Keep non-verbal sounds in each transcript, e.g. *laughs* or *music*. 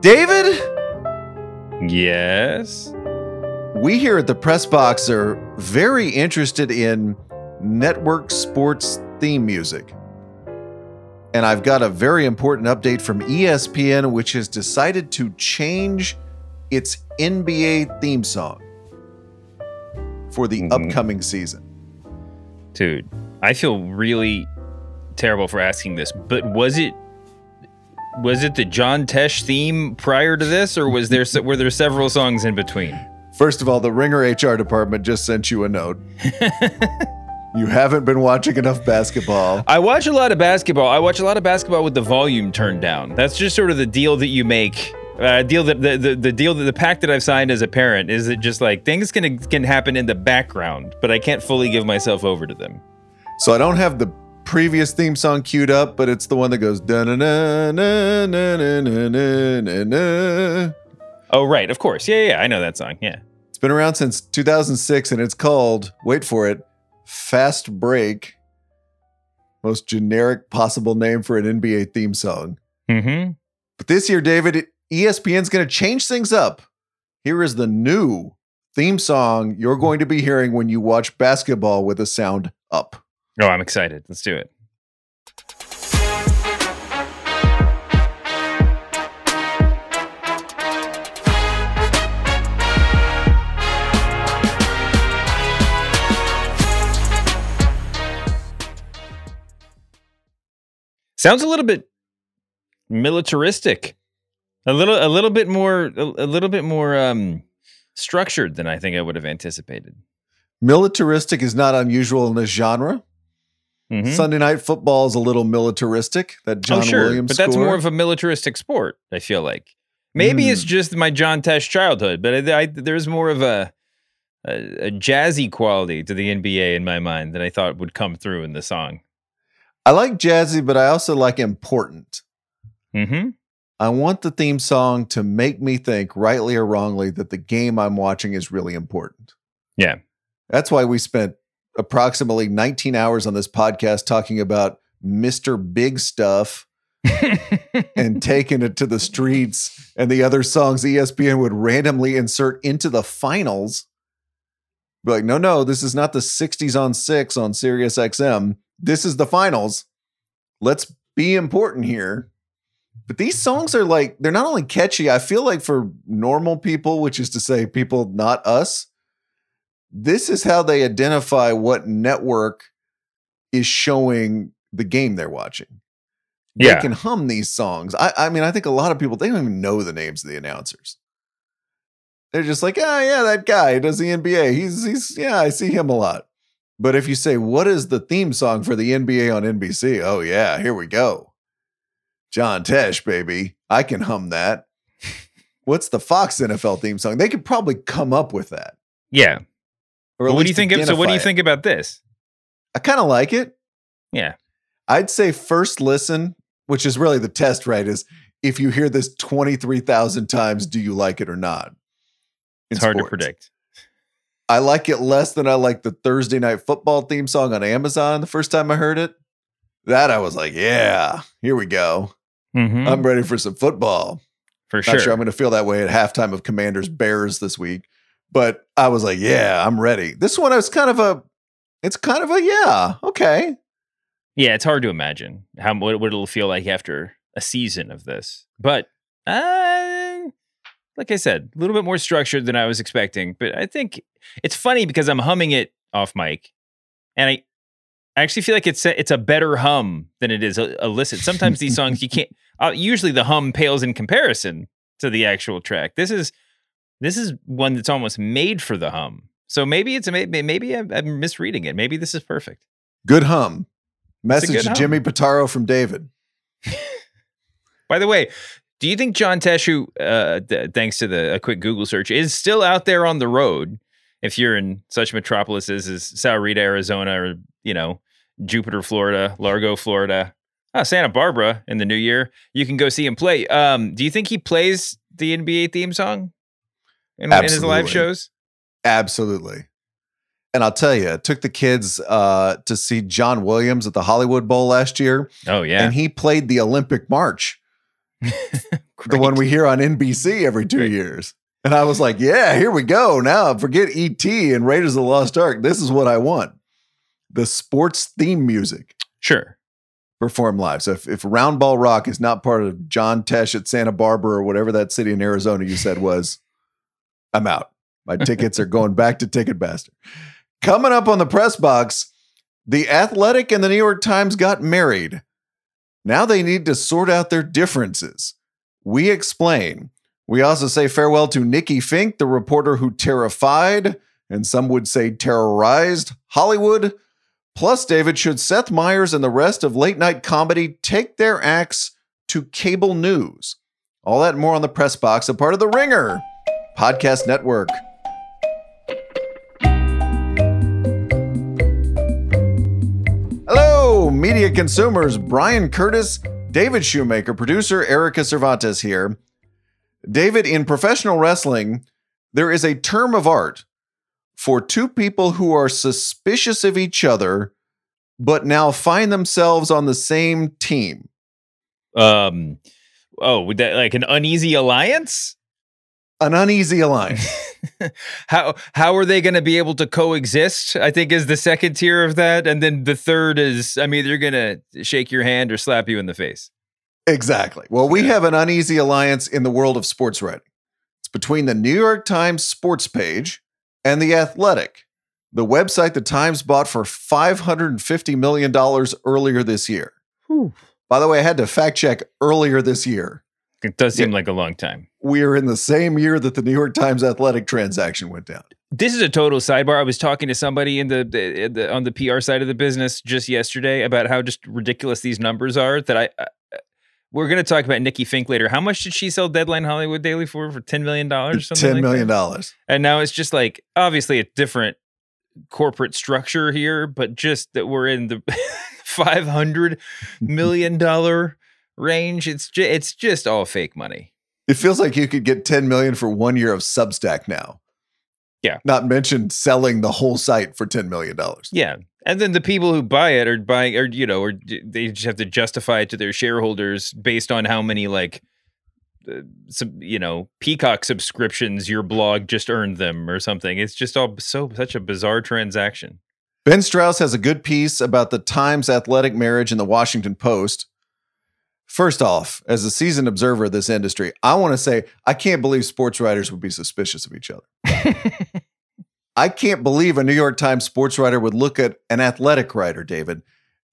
David, Yes. we here at the Press Box are very interested in network sports theme music. And I've got a very important update from ESPN, which has decided to change its NBA theme song for the Mhm. upcoming season. Dude, I feel really terrible for asking this, but was it was it the John Tesh theme prior to this or was there were there several songs in between? First of all, the Ringer HR department just sent you a note. *laughs* you haven't been watching enough basketball. I watch a lot of basketball. I watch a lot of basketball with the volume turned down. That's just sort of the deal that you make. Uh, deal that the, the the deal that the pact that I've signed as a parent is that just like things can can happen in the background, but I can't fully give myself over to them. So I don't have the previous theme song queued up, but it's the one that goes da na na na na na na na na na. Oh right, of course, yeah, yeah, yeah, I know that song. Yeah, It's been around since 2006, and it's called wait for it, Fast Break. Most generic possible name for an NBA theme song. mm-hmm. But this year, David, ESPN's going to change things up. Here is the new theme song you're going to be hearing when you watch basketball with the sound up. Oh, I'm excited. Let's do it. Sounds a little bit militaristic. A little a little bit more a, little bit more um structured than I think I would have anticipated. Militaristic is not unusual in this genre. Mhm. Sunday night football is a little militaristic. That John oh, sure. Williams but that's more of a militaristic sport. I feel like maybe Hmm. it's just my John Tesh childhood, but I, I, there's more of a, a a jazzy quality to the NBA in my mind that I thought would come through in the song. I like jazzy, but I also like important. Mm-hmm. I want the theme song to make me think, rightly or wrongly, that the game I'm watching is really important. Yeah. That's why we spent approximately 19 hours on this podcast talking about Mr. Big Stuff *laughs* and taking it to the streets and the other songs ESPN would randomly insert into the finals. Be like, no, no, this is not the 60s on six on Sirius XM. This is the finals. Let's be important here. But these songs are like, they're not only catchy, I feel like for normal people, which is to say, people not us, this is how they identify what network is showing the game they're watching Yeah. they can hum these songs. I, I mean, I think a lot of people they don't even know the names of the announcers. They're just like, oh yeah, that guy does the NBA. He's he's yeah, I see him a lot. But if you say, what is the theme song for the NBA on NBC? Oh yeah, here we go. John Tesh, baby. I can hum that. What's the Fox NFL theme song? They could probably come up with that. yeah. Or What do you think? Of, so what do you it. think about this? I kind of like it. Yeah. I'd say first listen, which is really the test, right? Is if you hear this 23,000 times, do you like it or not? It's hard sports. to predict. I like it less than I like the Thursday night football theme song on Amazon the first time I heard it. That I was like, yeah, here we go. Mhm. I'm ready for some football. For Not sure. sure I'm going to feel that way at halftime of Commanders Bears this week, but I was like, yeah, I'm ready. This one I was kind of a, it's kind of a yeah, okay. Yeah, it's hard to imagine how what, it'll feel like after a season of this. But uh, like I said, a little bit more structured than I was expecting. But I think it's funny because I'm humming it off mic, and I, I actually feel like it's a, it's a better hum than it is illicit. Sometimes these songs you can't. Uh, usually the hum pales in comparison to the actual track. This is this is one that's almost made for the hum. So maybe it's maybe maybe I'm, I'm misreading it. Maybe this is perfect. Good hum. Message good to hum. Jimmy Pitaro from David. *laughs* By the way, do you think John Teshu, uh, th- thanks to the a quick Google search, is still out there on the road? If you're in such metropolises as Sahuarita, Arizona, or you know Jupiter, Florida, Largo, Florida, oh, Santa Barbara in the new year, you can go see him play. Um, do you think he plays the NBA theme song in, in his live shows? Absolutely. And I'll tell you, it took the kids uh, to see John Williams at the Hollywood Bowl last year, Oh yeah, and he played the Olympic March, *laughs* the one we hear on NBC every two Great. years. And I was like, yeah, here we go. Now forget ET and Raiders of the Lost Ark. This is what I want. The sports theme music sure. performed live. So if, if Round Ball Rock is not part of John Tesh at Santa Barbara or whatever that city in Arizona you said was, I'm out. My *laughs* tickets are going back to Ticketmaster. Coming up on the press box, the Athletic and the New York Times got married. Now they need to sort out their differences. We explain. We also say farewell to Nikki Finke, the reporter who terrified, and some would say terrorized, Hollywood. Plus, David, should Seth Meyers and the rest of late night comedy take their acts to cable news? All that more on the press box, a part of the Ringer Podcast Network. Hello, media consumers. Bryan Curtis, David Shoemaker, producer Erika Cervantes here. David, in professional wrestling, there is a term of art for two people who are suspicious of each other, but now find themselves on the same team. Um, oh, would that like an uneasy alliance? An uneasy alliance. *laughs* how how are they going to be able to coexist? I think is the second tier of that, and then the third is I'm either going to shake your hand or slap you in the face. exactly. Well, we have an uneasy alliance in the world of sports writing. It's between the New York Times sports page and The Athletic, the website the Times bought for $550 million earlier this year. By the way, I had to fact check earlier this year. It does seem like a long time. We are in the same year that the New York Times Athletic transaction went down. This is a total sidebar. I was talking to somebody in the, the, the on the PR side of the business just yesterday about how just ridiculous these numbers are. That I, I we're going to talk about Nikki Finke later. How much did she sell Deadline Hollywood Daily for? For ten million dollars, something 10 like million. dollars. And now it's just like obviously a different corporate structure here, but just that we're in the *laughs* five hundred million dollar range. It's ju- it's just all fake money. It feels like you could get 10 million for one year of Substack now. Yeah. Not mention selling the whole site for $10 million. Yeah, and then the people who buy it are buying, or you know, or they just have to justify it to their shareholders based on how many like. Uh, sub, you know, Peacock subscriptions your blog just earned them or something. It's just all so such a bizarre transaction. Ben Strauss has a good piece about the Times athletic marriage in the Washington Post. First off, as a seasoned observer of this industry, I want to say I can't believe sports writers would be suspicious of each other. *laughs* I can't believe a New York Times sports writer would look at an athletic writer, David,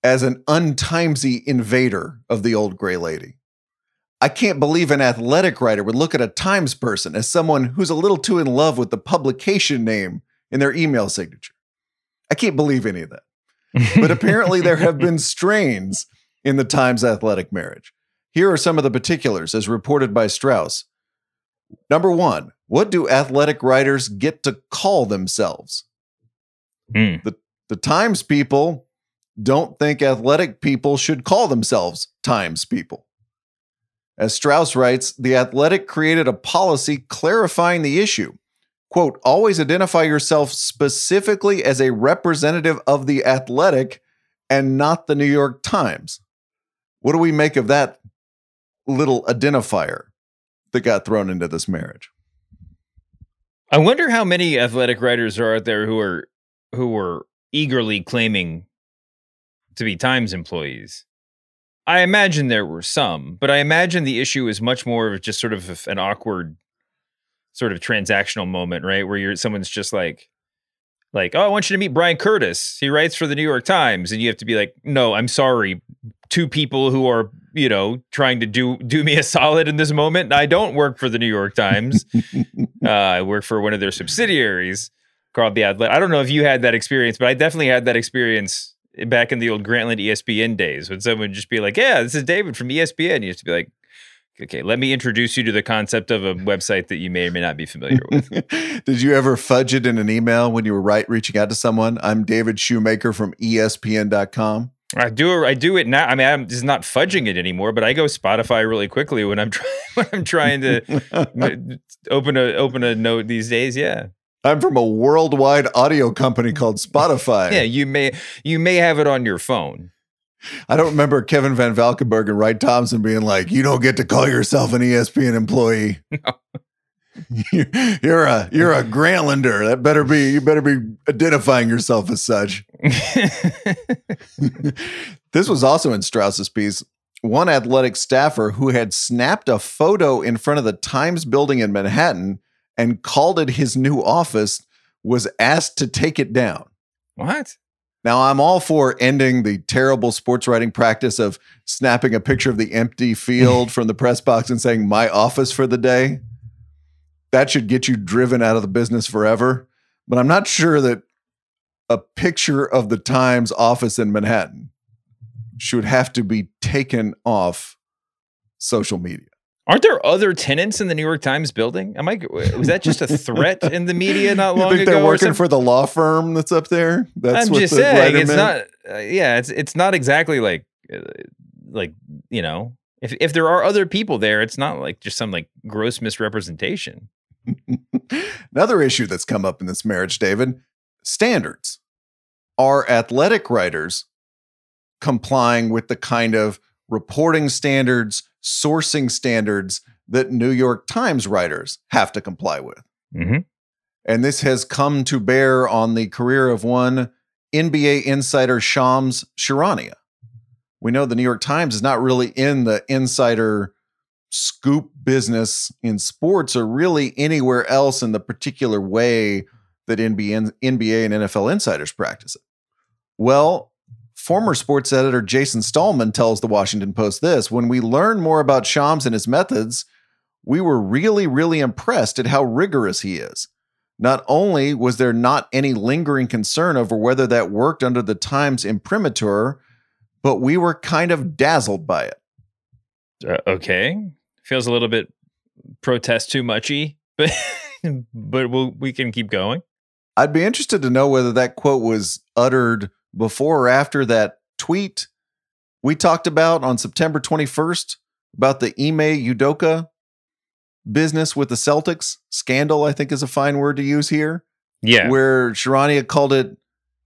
as an untimesy invader of the old gray lady. I can't believe an athletic writer would look at a Times person as someone who's a little too in love with the publication name in their email signature. I can't believe any of that. But apparently, there have been *laughs* strains in the Times athletic marriage. Here are some of the particulars as reported by Strauss. Number one, what do athletic writers get to call themselves? Hmm. The Times people don't think athletic people should call themselves Times people. As Strauss writes, the athletic created a policy clarifying the issue. Quote, always identify yourself specifically as a representative of the athletic and not the New York Times. What do we make of that little identifier that got thrown into this marriage? I wonder how many athletic writers are out there who are who were eagerly claiming to be Times employees. I imagine there were some, but I imagine the issue is much more of just sort of an awkward sort of transactional moment, right? Where you're someone's just like like, "Oh, I want you to meet Bryan Curtis. He writes for the New York Times." And you have to be like, "No, I'm sorry. Two people who are, you know, trying to do do me a solid in this moment. I don't work for the New York Times. *laughs* uh, I work for one of their subsidiaries called the Athletic. I don't know if you had that experience, but I definitely had that experience back in the old Grantland ESPN days when someone would just be like, "Yeah, this is David from ESPN." You have to be like, Okay, let me introduce you to the concept of a website that you may or may not be familiar with. *laughs* Did you ever fudge it in an email when you were right reaching out to someone? I'm David Shoemaker from ESPN.com. I do I do it now. I mean, I'm just not fudging it anymore, but I go Spotify really quickly when I'm *laughs* trying when I'm trying to *laughs* open a open a note these days. Yeah, I'm from a worldwide audio company called Spotify. yeah. You may you may have it on your phone. I don't remember Kevin Van Valkenburg and Wright Thompson being like, "You don't get to call yourself an ESPN employee. *laughs* *laughs* you're a you're a Grantlander. That better be you better be identifying yourself as such." *laughs* this was also in Strauss's piece. One athletic staffer who had snapped a photo in front of the Times building in Manhattan and called it his new office was asked to take it down. what? Now, I'm all for ending the terrible sports writing practice of snapping a picture of the empty field *laughs* from the press box and saying, my office for the day. That should get you driven out of the business forever. But I'm not sure that a picture of the Times office in Manhattan should have to be taken off social media. Aren't there other tenants in the New York Times building? Am I was that just a threat in the media not You long think ago? they're working for the law firm that's up there? That's I'm what just saying it's meant? not. Uh, yeah, it's it's not exactly like uh, like you know if if there are other people there, it's not like just some like gross misrepresentation. *laughs* Another issue that's come up in this marriage, David standards. Are athletic writers complying with the kind of reporting standards, sourcing standards that New York Times writers have to comply with? Mm-hmm. And this has come to bear on the career of one NBA insider, Shams Charania. We know the New York Times is not really in the insider scoop business in sports or really anywhere else in the particular way that NBA, NBA and NFL insiders practice it. Well, former sports editor Jason Stallman tells the Washington Post this when we learned more about Shams and his methods, we were really, really impressed at how rigorous he is. Not only was there not any lingering concern over whether that worked under the Times imprimatur, but we were kind of dazzled by it. Uh, okay, feels a little bit protest too muchy, *laughs* but but we'll, we can keep going. I'd be interested to know whether that quote was uttered before or after that tweet we talked about on September 21st about the Ime Udoka business with the Celtics. Scandal, I think, is a fine word to use here. Yeah, Where Charania called it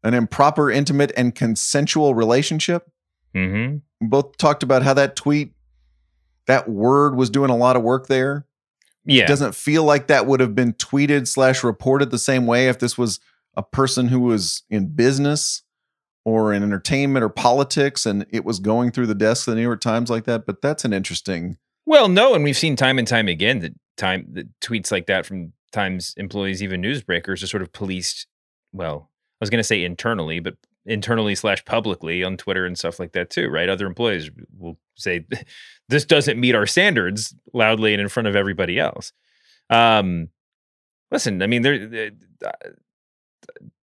an improper, intimate, and consensual relationship. mm-hmm. We both talked about how that tweet, that word was doing a lot of work there. yeah. It doesn't feel like that would have been tweeted slash reported the same way if this was a person who was in business or in entertainment or politics and it was going through the desk of the New York Times like that. But that's an interesting. Well, no, and we've seen time and time again that time that tweets like that from Times employees, even newsbreakers, are sort of policed. Well, I was going to say internally, but internally slash publicly on Twitter and stuff like that too, right? Other employees will say *laughs* this doesn't meet our standards loudly and in front of everybody else. Um, listen, I mean, there. there-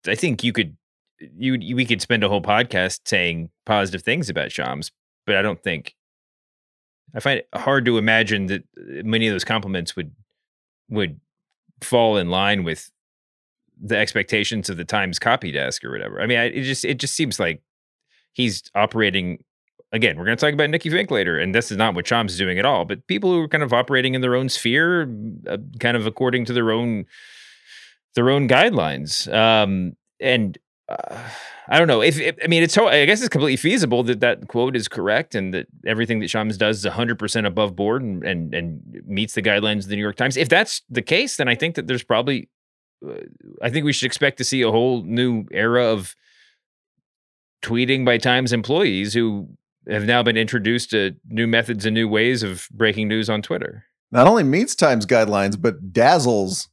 I think you could, you you- we could spend a whole podcast saying positive things about Shams, but I don't think I find it hard to imagine that uh, many of those compliments would would fall in line with the expectations of the Times copy desk or whatever. I mean, I, it just it just seems like he's operating. Again, we're going to talk about Nikki Finke later, and this is not what Shams is doing at all. But people who are kind of operating in their own sphere, uh, kind of according to their own their own guidelines, um, and uh, I don't know if, if I mean it's I guess it's completely feasible that that quote is correct and that everything that Shams does is 100% above board and, and and meets the guidelines of the New York Times. If that's the case, then I think that there's probably I think we should expect to see a whole new era of tweeting by Times employees who have now been introduced to new methods and new ways of breaking news on Twitter. Not only meets Times guidelines, but dazzles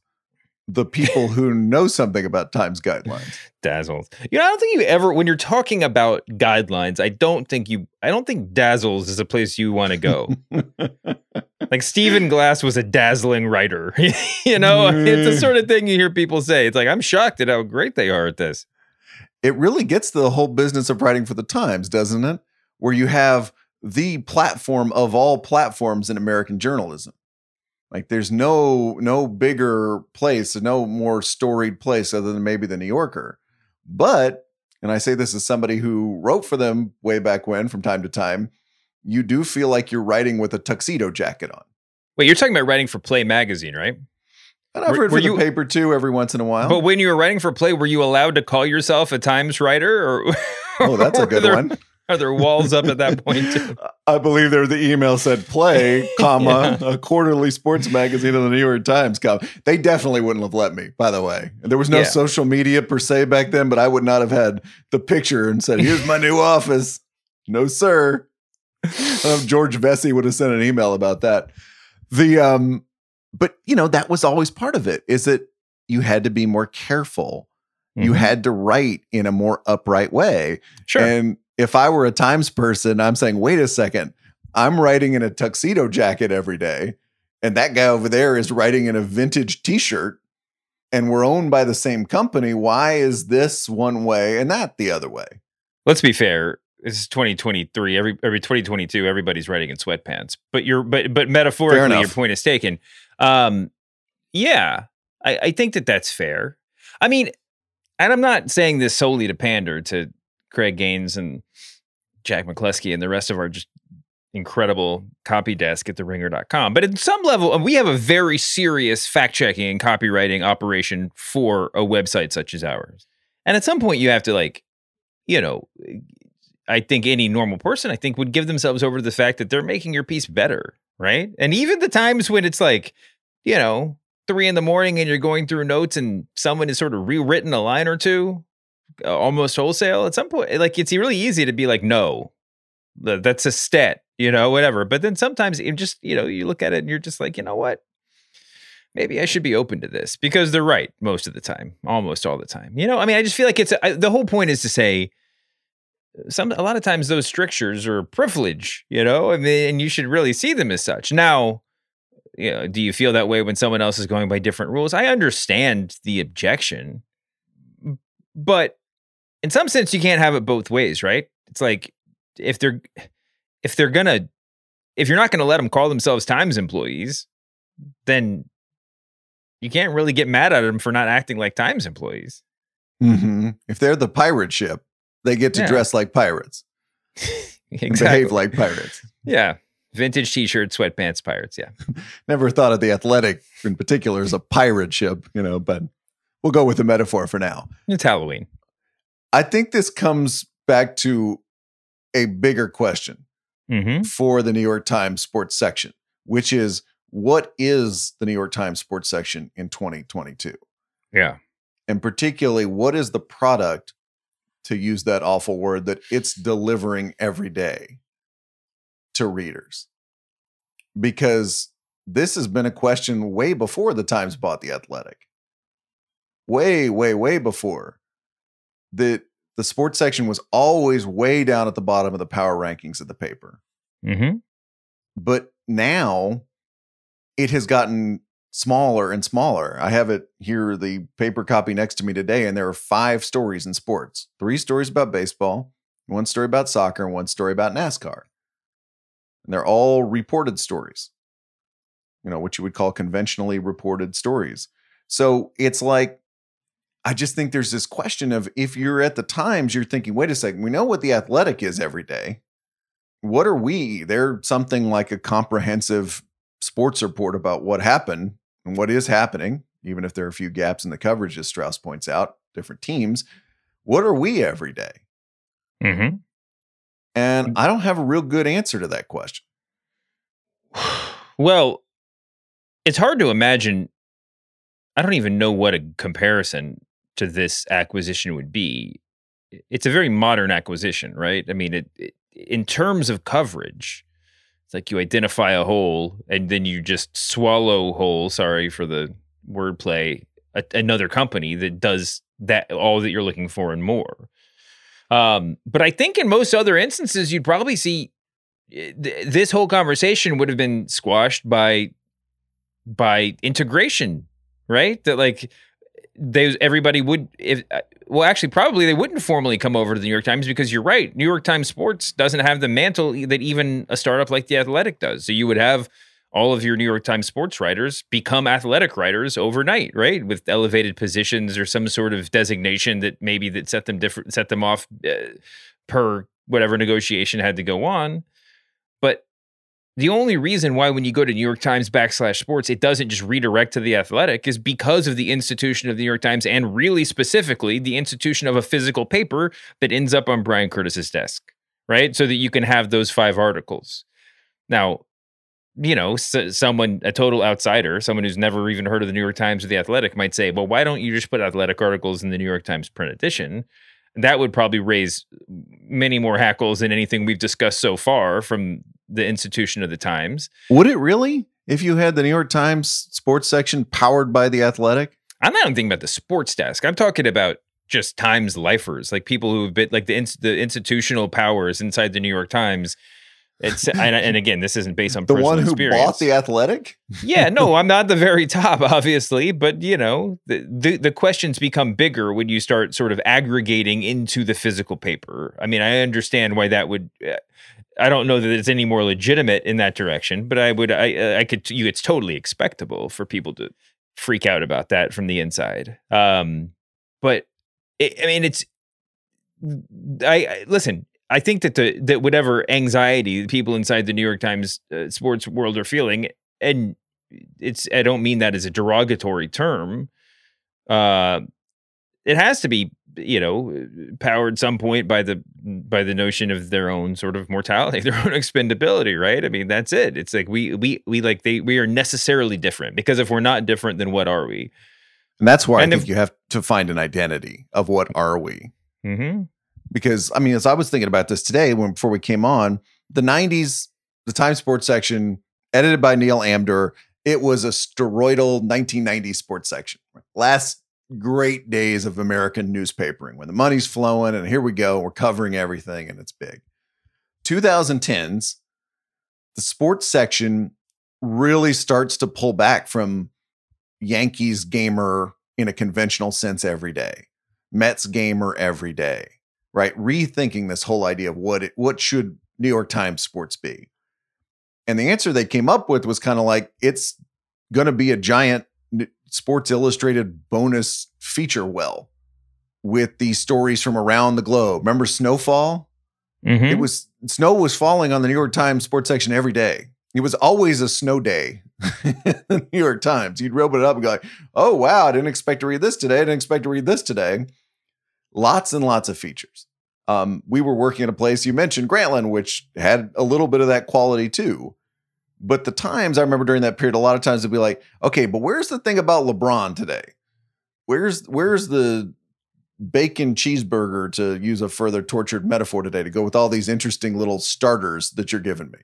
the people who *laughs* know something about Times guidelines. Dazzles. You know, I don't think you ever when you're talking about guidelines, I don't think you I don't think Dazzles is a place you want to go. *laughs* like Stephen Glass was a dazzling writer. *laughs* you know, it's the sort of thing you hear people say. It's like I'm shocked at how great they are at this. it really gets to the whole business of writing for the Times, doesn't it? Where you have the platform of all platforms in American journalism. Like there's no no bigger place, no more storied place other than maybe the New Yorker. But, and I say this as somebody who wrote for them way back when from time to time, you do feel like you're writing with a tuxedo jacket on. Wait, you're talking about writing for Play magazine, right? And I've Were- read for you- the paper too every once in a while. But when you were writing for Play, were you allowed to call yourself a Times writer? Or oh, that's a *laughs* good there- one. Are there walls up at that point? Too? *laughs* I believe there the email said play, *laughs* comma, a quarterly sports magazine of the New York Times. Comma. They definitely wouldn't have let me, by the way. There was no Yeah. social media per se back then, but I would not have had the picture and said, Here's my new office. No, sir. George Vecsey would have sent an email about that. The um, but you know, that was always part of it, is that you had to be more careful. You Mhm. had to write in a more upright way. sure. And if I were a Times person, I'm saying, wait a second, I'm writing in a tuxedo jacket every day. And that guy over there is writing in a vintage t shirt. And we're owned by the same company. Why is this one way and that the other way? Let's be fair. This is 2023. Every every 2022, everybody's writing in sweatpants. But you're but but metaphorically, your point is taken. Um, yeah, I, I think that that's fair. I mean, and I'm not saying this solely to pander to Craig Gaines and Jack McCluskey and the rest of our just incredible copy desk at theringer.com. But at some level, we have a very serious fact checking and copywriting operation for a website such as ours. And at some point, you have to like, you know, I think any normal person, I think, would give themselves over to the fact that they're making your piece better, right? And even the times when it's like, you know, three in the morning and you're going through notes and someone has sort of rewritten a line or two, uh, almost wholesale. At some point, like it's really easy to be like, no, that's a stat, you know, whatever. But then sometimes you just, you know, you look at it and you're just like, you know what? Maybe I should be open to this because they're right most of the time, almost all the time. You know, I mean, I just feel like it's I, the whole point is to say some a lot of times those strictures are privilege, you know, I mean, and you should really see them as such. Now, you know, do you feel that way when someone else is going by different rules? I understand the objection, but in some sense, you can't have it both ways, right? It's like if they're if they're gonna if you're not gonna let them call themselves Times employees, then you can't really get mad at them for not acting like Times employees. Mm-hmm. If they're the pirate ship, they get to Yeah. dress like pirates *laughs* exactly. behave like pirates. yeah. Vintage t-shirt, sweatpants, pirates. Yeah. *laughs* Never thought of the athletic in particular as a pirate ship, you know, but we'll go with the metaphor for now. It's Halloween. I think this comes back to a bigger question Mm-hmm. for the New York Times sports section, which is what is the New York Times sports section in 2022? Yeah. And particularly, what is the product, to use that awful word, that it's delivering every day to readers? Because this has been a question way before the Times bought The Athletic. Way, way, way before. The, the sports section was always way down at the bottom of the power rankings of the paper Mm-hmm. but now it has gotten smaller and smaller. I have it here, the paper copy next to me today, and there are five stories in sports three stories about baseball, one story about soccer, and one story about NASCAR. And they're all reported stories, you know, what you would call conventionally reported stories. So it's like, I just think there's this question of if you're at the Times, you're thinking, wait a second, we know what the athletic is every day what are we? They're something like a comprehensive sports report about what happened and what is happening, even if there are a few gaps in the coverage, as Strauss points out, different teams. What are we every day? Mm-hmm. And I don't have a real good answer to that question. *sighs* Well, it's hard to imagine. I don't even know what a comparison to this acquisition would be. It's a very modern acquisition, right? I mean, it, it in terms of coverage, it's like you identify a hole and then you just swallow whole. Sorry for the wordplay. A, another company that does that all that you're looking for and more. Um, but I think in most other instances, you'd probably see th- this whole conversation would have been squashed by by integration, right? That like they everybody would if well, actually, probably they wouldn't formally come over to the New York Times because you're right. New York Times Sports doesn't have the mantle that even a startup like The Athletic does. So you would have all of your New York Times sports writers become athletic writers overnight, right? With elevated positions or some sort of designation that maybe that set them different, set them off uh, per whatever negotiation had to go on. But the only reason why when you go to New York Times backslash sports, it doesn't just redirect to the athletic is because of the institution of the New York Times and really specifically the institution of a physical paper that ends up on Bryan Curtis's desk, right? So that you can have those five articles. Now, you know, someone, a total outsider, someone who's never even heard of the New York Times or the Athletic might say, well, why don't you just put athletic articles in the New York Times print edition? That would probably raise many more hackles than anything we've discussed so far from the institution of the Times. Would it really? If you had the New York Times sports section powered by the Athletic? I'm not even thinking about the sports desk. I'm talking about just Times lifers, like people who have been like the, the institutional powers inside the New York Times it's and, and, again, this isn't based on the one who experience. bought the athletic. yeah, no, *laughs* I'm not the very top, *laughs* obviously, but you know, the, the, the questions become bigger when you start sort of aggregating into the physical paper. I mean, I understand why that would. Uh, I don't know that it's any more legitimate in that direction, but I would, I, uh, I could, you, it's totally expectable for people to freak out about that from the inside. Um, but it, I mean, it's, I, I listen I think that the that whatever anxiety the people inside the New York Times uh, sports world are feeling, and it's I don't mean that as a derogatory term. Uh, it has to be you know powered some point by the by the notion of their own sort of mortality *laughs* their own expendability right? I mean that's it. It's like we we we like they we are necessarily different because if we're not different then what are we? And that's why and i think you have to find an identity of what are we. Mm-hmm because I mean, as I was thinking about this today when before we came on, the 90s, the Time Sports section, edited by Neil Amdur, it was a steroidal 1990s sports section. Last great days of American newspapering when the money's flowing and here we go, we're covering everything and it's big. 2010s, the sports section really starts to pull back from Yankees gamer in a conventional sense every day, Mets gamer every day right? Rethinking this whole idea of what it, what should New York Times sports be. And the answer they came up with was kind of like it's going to be a giant Sports Illustrated bonus feature well with these stories from around the globe. Remember Snowfall? Mm-hmm. It was snow was falling on the New York Times sports section every day. It was always a snow day *laughs* the New York Times. You'd open it up and go, like, oh wow, I didn't expect to read this today. I didn't expect to read this today lots and lots of features. Um, we were working at a place you mentioned, Grantland, which had a little bit of that quality too. But the times I remember during that period, a lot of times it'd be like, okay, but where's the thing about LeBron today? Where's where's the bacon cheeseburger to use a further tortured metaphor today to go with all these interesting little starters that you're giving me?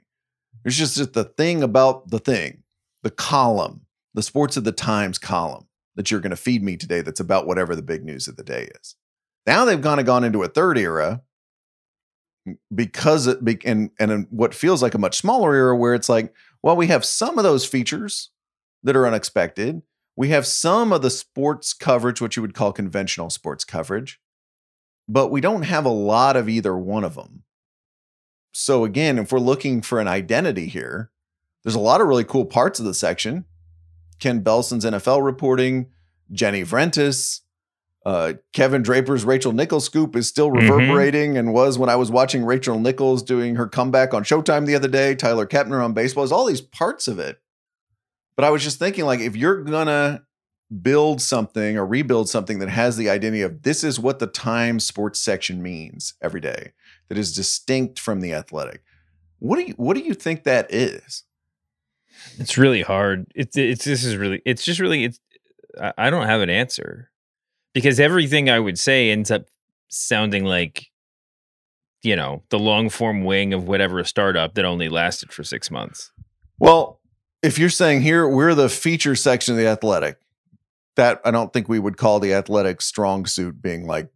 It's just, just the thing about the thing, the column, the sports of the times column that you're going to feed me today that's about whatever the big news of the day is. Now they've kind of gone into a third era because it be, and and what feels like a much smaller era where it's like, well, we have some of those features that are unexpected. We have some of the sports coverage, what you would call conventional sports coverage, but we don't have a lot of either one of them. So again, if we're looking for an identity here, there's a lot of really cool parts of the section. Ken Belson's NFL reporting, Jenny Vrentas, uh, Kevin Draper's Rachel Nichols scoop is still mm-hmm. reverberating mm-hmm. and was when I was watching Rachel Nichols doing her comeback on Showtime the other day. Tyler Kepner on baseball is all these parts of it. But I was just thinking, like, if you're gonna build something or rebuild something that has the identity of this is what the Times sports section means every day, that is distinct from the athletic. What do you what do you think that is? It's really hard. It's it's this is really it's just really it's I don't have an answer because everything I would say ends up sounding like you know the long form wing of whatever a startup that only lasted for six months. Well, if you're saying here we're the feature section of the athletic, that I don't think we would call the athletic strong suit being like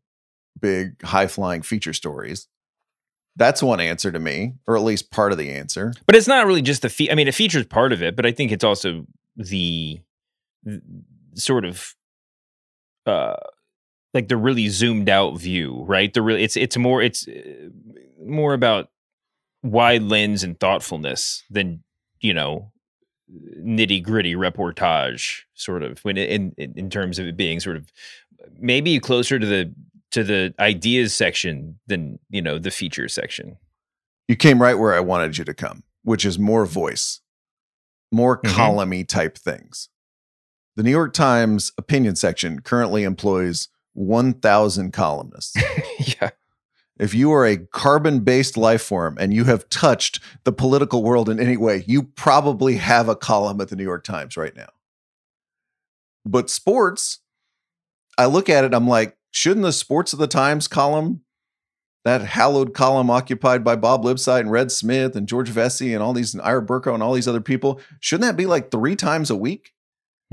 big high flying feature stories. That's one answer to me, or at least part of the answer. But it's not really just the fe- I mean, a feature's part of it, but I think it's also the, the sort of uh, like the really zoomed out view, right? The really it's it's more it's uh, more about wide lens and thoughtfulness than you know nitty gritty reportage sort of when in, in in terms of it being sort of maybe closer to the to the ideas section than you know the feature section. You came right where I wanted you to come, which is more voice, more Mhm. columny type things. The New York Times opinion section currently employs 1,000 columnists. *laughs* yeah. if you are a carbon based life form and you have touched the political world in any way, you probably have a column at the New York Times right now. But sports, I look at it, I'm like, shouldn't the Sports of the Times column, that hallowed column occupied by Bob Lipsyte and Red Smith and George Vecsey and all these, and Ira Berkow and all these other people, shouldn't that be like three times a week?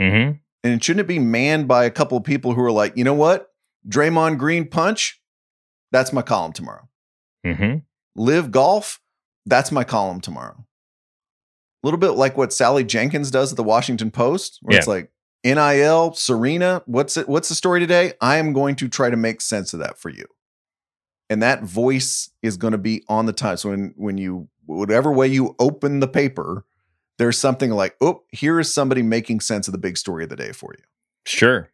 Mm-hmm. And shouldn't it be manned by a couple of people who are like, you know what? Draymond Green punch, that's my column tomorrow. Mm-hmm. Live golf, that's my column tomorrow. A little bit like what Sally Jenkins does at the Washington Post, where it's like NIL, Serena, what's it? What's the story today? I am going to try to make sense of that for you. And that voice is going to be on the time. So when when you whatever way you open the paper, there's something like, oh, here is somebody making sense of the big story of the day for you. Sure.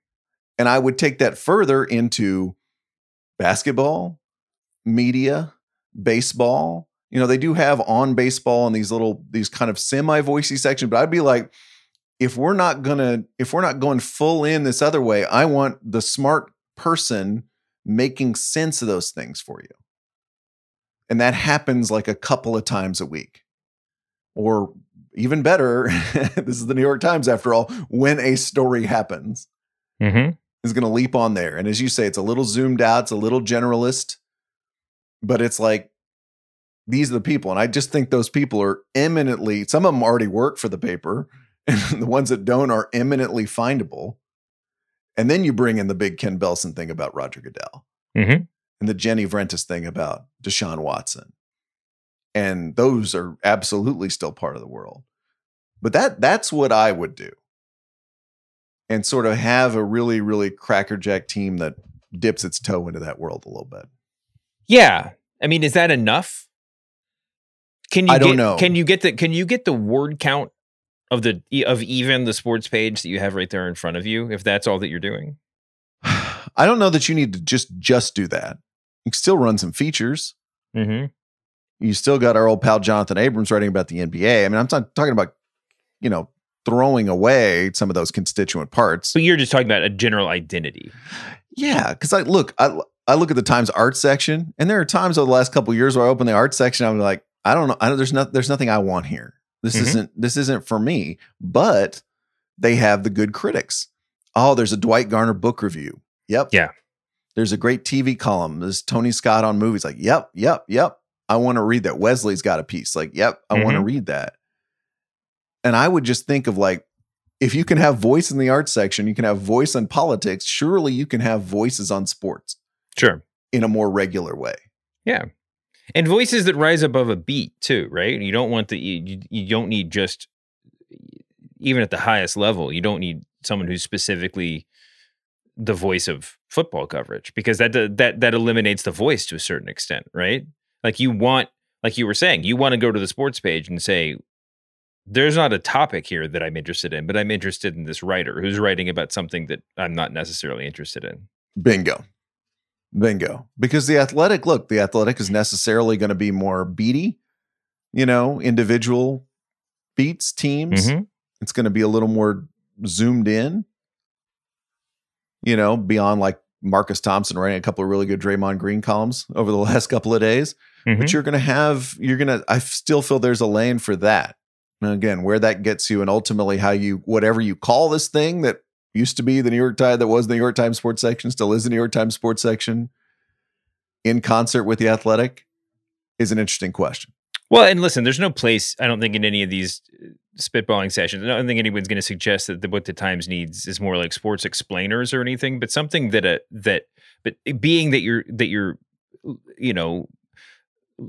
And I would take that further into basketball, media, baseball. You know, they do have on baseball and these little, these kind of semi voicey sections, but I'd be like, if we're not gonna, if we're not going full in this other way, I want the smart person making sense of those things for you. And that happens like a couple of times a week. Or even better, *laughs* this is the New York Times after all, when a story happens Mm-hmm. is going to leap on there. And as you say, it's a little zoomed out, it's a little generalist, but it's like these are the people. And I just think those people are eminently, some of them already work for the paper, *laughs* and the ones that don't are eminently findable. And then you bring in the big Ken Belson thing about Roger Goodell Mm-hmm. and the Jenny Vrentas thing about Deshaun Watson. And those are absolutely still part of the world. But that that's what I would do. And sort of have a really, really crackerjack team that dips its toe into that world a little bit. Yeah. I mean, is that enough? Can you I don't get, know. Can you get the can you get the word count of the of even the sports page that you have right there in front of you if that's all that you're doing? *sighs* I don't know that you need to just just do that. You can still run some features. Mm-hmm. You still got our old pal Jonathan Abrams writing about the NBA. I mean, I'm not talking about, you know, throwing away some of those constituent parts. But you're just talking about a general identity. Yeah, because I look, I I look at the Times art section, and there are times over the last couple of years where I open the art section, I'm like, I don't know, I don't, there's not, there's nothing I want here. This Mhm. isn't, this isn't for me. But they have the good critics. Oh, there's a Dwight Garner book review. Yep. Yeah. There's a great TV column. There's Tony Scott on movies. Like, yep, yep, yep. I want to read that. Wesley's got a piece. Like, yep, I want to mm-hmm. read that. And I would just think of like, if you can have voice in the art section, you can have voice on politics. Surely you can have voices on sports Sure. in a more regular way. Yeah. And voices that rise above a beat too, right? You don't want the you, you- you don't need just even at the highest level, you don't need someone who's specifically the voice of football coverage because that that that eliminates the voice to a certain extent, right? Like you want like you were saying, you want to go to the sports page and say there's not a topic here that I'm interested in, but I'm interested in this writer who's writing about something that I'm not necessarily interested in. Bingo. Bingo. Because the athletic, look, the athletic is necessarily going to be more beady, you know, individual beats, teams. Mhm. It's going to be a little more zoomed in, you know, beyond like Marcus Thompson writing a couple of really good Draymond Green columns over the *laughs* last couple of days. Mhm. But you're going to have, you're going to, I still feel there's a lane for that. And again, where that gets you and ultimately how you, whatever you call this thing that used to be the New York Times, that was the New York Times sports section, still is the New York Times sports section in concert with the athletic is an interesting question. Well, and listen, there's no place, I don't think, in any of these uh, spitballing sessions. I don't think anyone's going to suggest that the, what the Times needs is more like sports explainers or anything, but something that a that, but being that you're that you're, you know,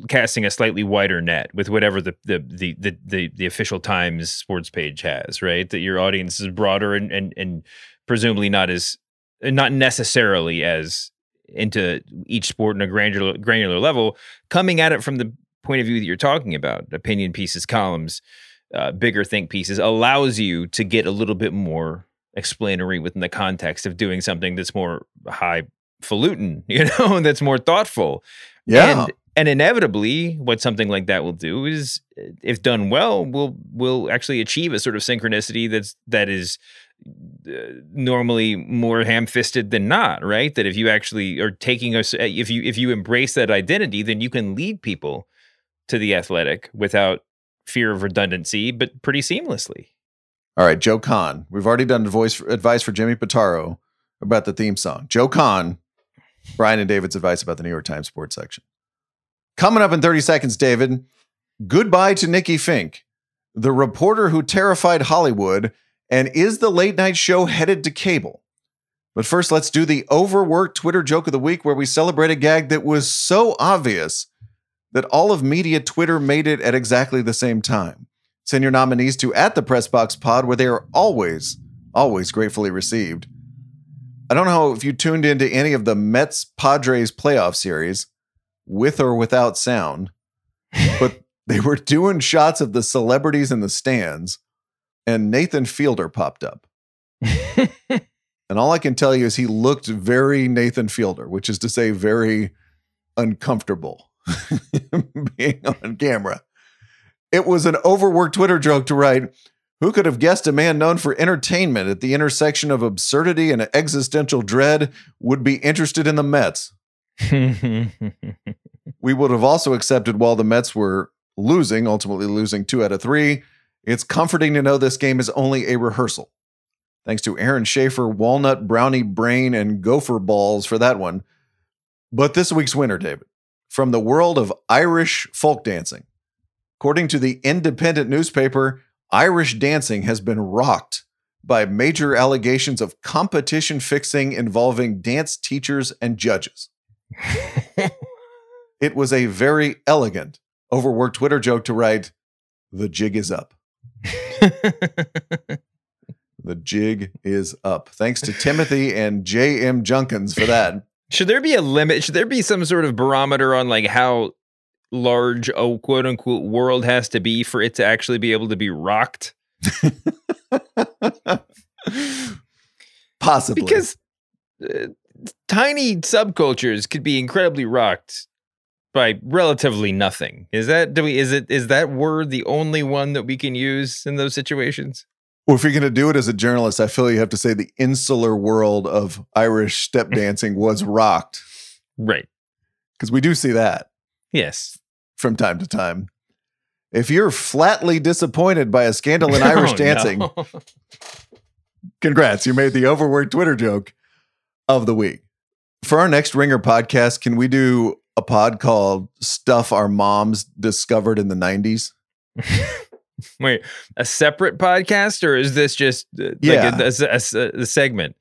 casting a slightly wider net with whatever the the the the the, the official Times sports page has, right? That your audience is broader and and and presumably not as not necessarily as into each sport in a granular granular level, coming at it from the point of view that you're talking about, opinion pieces, columns, uh, bigger think pieces, allows you to get a little bit more explanatory within the context of doing something that's more highfalutin, *laughs* you know, that's more thoughtful. Yeah. And, and inevitably, what something like that will do is, if done well, will will actually achieve a sort of synchronicity that's that is uh, normally more ham-fisted than not, right? That if you actually are taking us, if you if you embrace that identity, then you can lead people to the athletic without fear of redundancy, but pretty seamlessly. All right, Joe Kahn. We've already done voice advice for Jimmy Pitaro about the theme song. Joe Kahn, Bryan and David's advice about the New York Times sports section. Coming up in 30 seconds, David, goodbye to Nikki Finke, the reporter who terrified Hollywood, and is the late night show headed to cable? But first, let's do the overworked Twitter joke of the week where we celebrate a gag that was so obvious that all of media Twitter made it at exactly the same time. Send your nominees to at the Pressbox Pod, where they are always, always gratefully received. I don't know if you tuned into any of the Mets Padres playoff series, with or without sound, but *laughs* they were doing shots of the celebrities in the stands, and Nathan Fielder popped up. *laughs* and all I can tell you is he looked very Nathan Fielder, which is to say, very uncomfortable *laughs* being on camera. It was an overworked Twitter joke to write, Who could have guessed a man known for entertainment at the intersection of absurdity and existential dread would be interested in the Mets? *laughs* we would have also accepted while the Mets were losing, ultimately losing two out of three. It's comforting to know this game is only a rehearsal. Thanks to Aaron Schaefer, Walnut Brownie Brain, and Gopher Balls for that one. But this week's winner, David, from the world of Irish folk dancing. According to the independent newspaper, Irish dancing has been rocked by major allegations of competition fixing involving dance teachers and judges. *laughs* it was a very elegant, overworked Twitter joke to write, The jig is up. the jig is up. Thanks to Timothy and J.M. Junkins for that. Should there be a limit? Should there be some sort of barometer on like how large a quote unquote world has to be for it to actually be able to be rocked? *laughs* Possibly. Because uh, tiny subcultures could be incredibly rocked by relatively nothing. Is that do we is it is that word the only one that we can use in those situations? Well, if you're going to do it as a journalist, I feel you have to say the insular world of Irish step *laughs* dancing was rocked. Right. Because we do see that. Yes. From time to time. If you're flatly disappointed by a scandal in *laughs* oh, Irish Oh, dancing, no. congrats, you made the overworked Twitter joke of the week. For our next Ringer podcast, can we do a pod called Stuff Our Moms Discovered in the 90s? *laughs* Wait, a separate podcast, or is this just uh, Yeah. like a, a- a- a segment?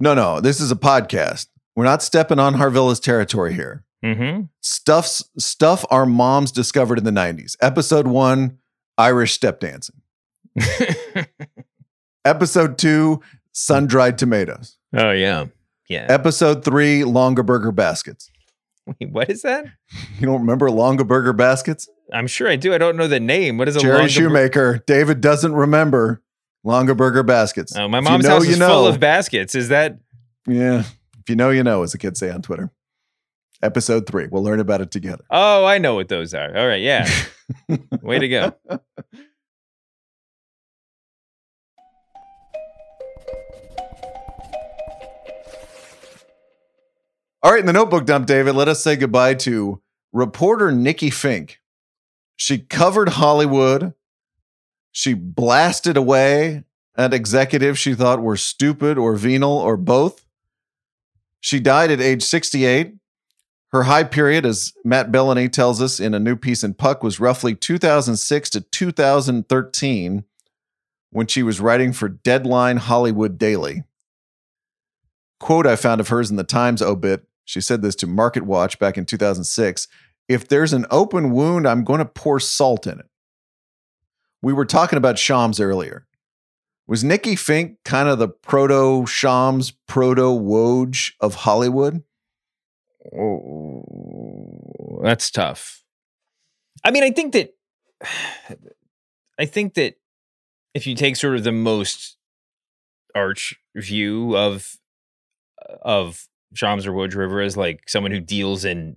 No, no, this is a podcast. We're not stepping on Harvilla's territory here. Mm-hmm. Stuff's stuff our moms discovered in the 90s. Episode 1, Irish step dancing. *laughs* Episode 2, sun-dried tomatoes. oh yeah, yeah. Episode 3, Longaberger baskets. *laughs* Wait, what is that? You don't remember Longaberger baskets? I'm sure I do. I don't know the name. What is a Jerry Longaber- Shoemaker. David doesn't remember Longaberger baskets. Oh, my If you mom's know, house is know. full of baskets. Is that? Yeah. If you know, you know, as the kids say on Twitter. Episode 3. We'll learn about it together. Oh, I know what those are. All right, yeah. *laughs* Way to go. *laughs* All right, in the notebook dump, David, let us say goodbye to reporter Nikki Finke. She covered Hollywood. She blasted away at executives she thought were stupid or venal or both. She died at age 68. Her high period, as Matt Belloni tells us in a new piece in Puck, was roughly 2006 to 2013 when she was writing for Deadline Hollywood Daily quote I found of hers in the Times oh, obit. She said this to Market Watch back in 2006. If there's an open wound, I'm going to pour salt in it. We were talking about Shams earlier. Was Nikki Finke kind of the proto Shams, proto Woj of Hollywood? Oh, that's tough. I mean, I think that *sighs* I think that if you take sort of the most arch view of of Shams or Woj River as like someone who deals in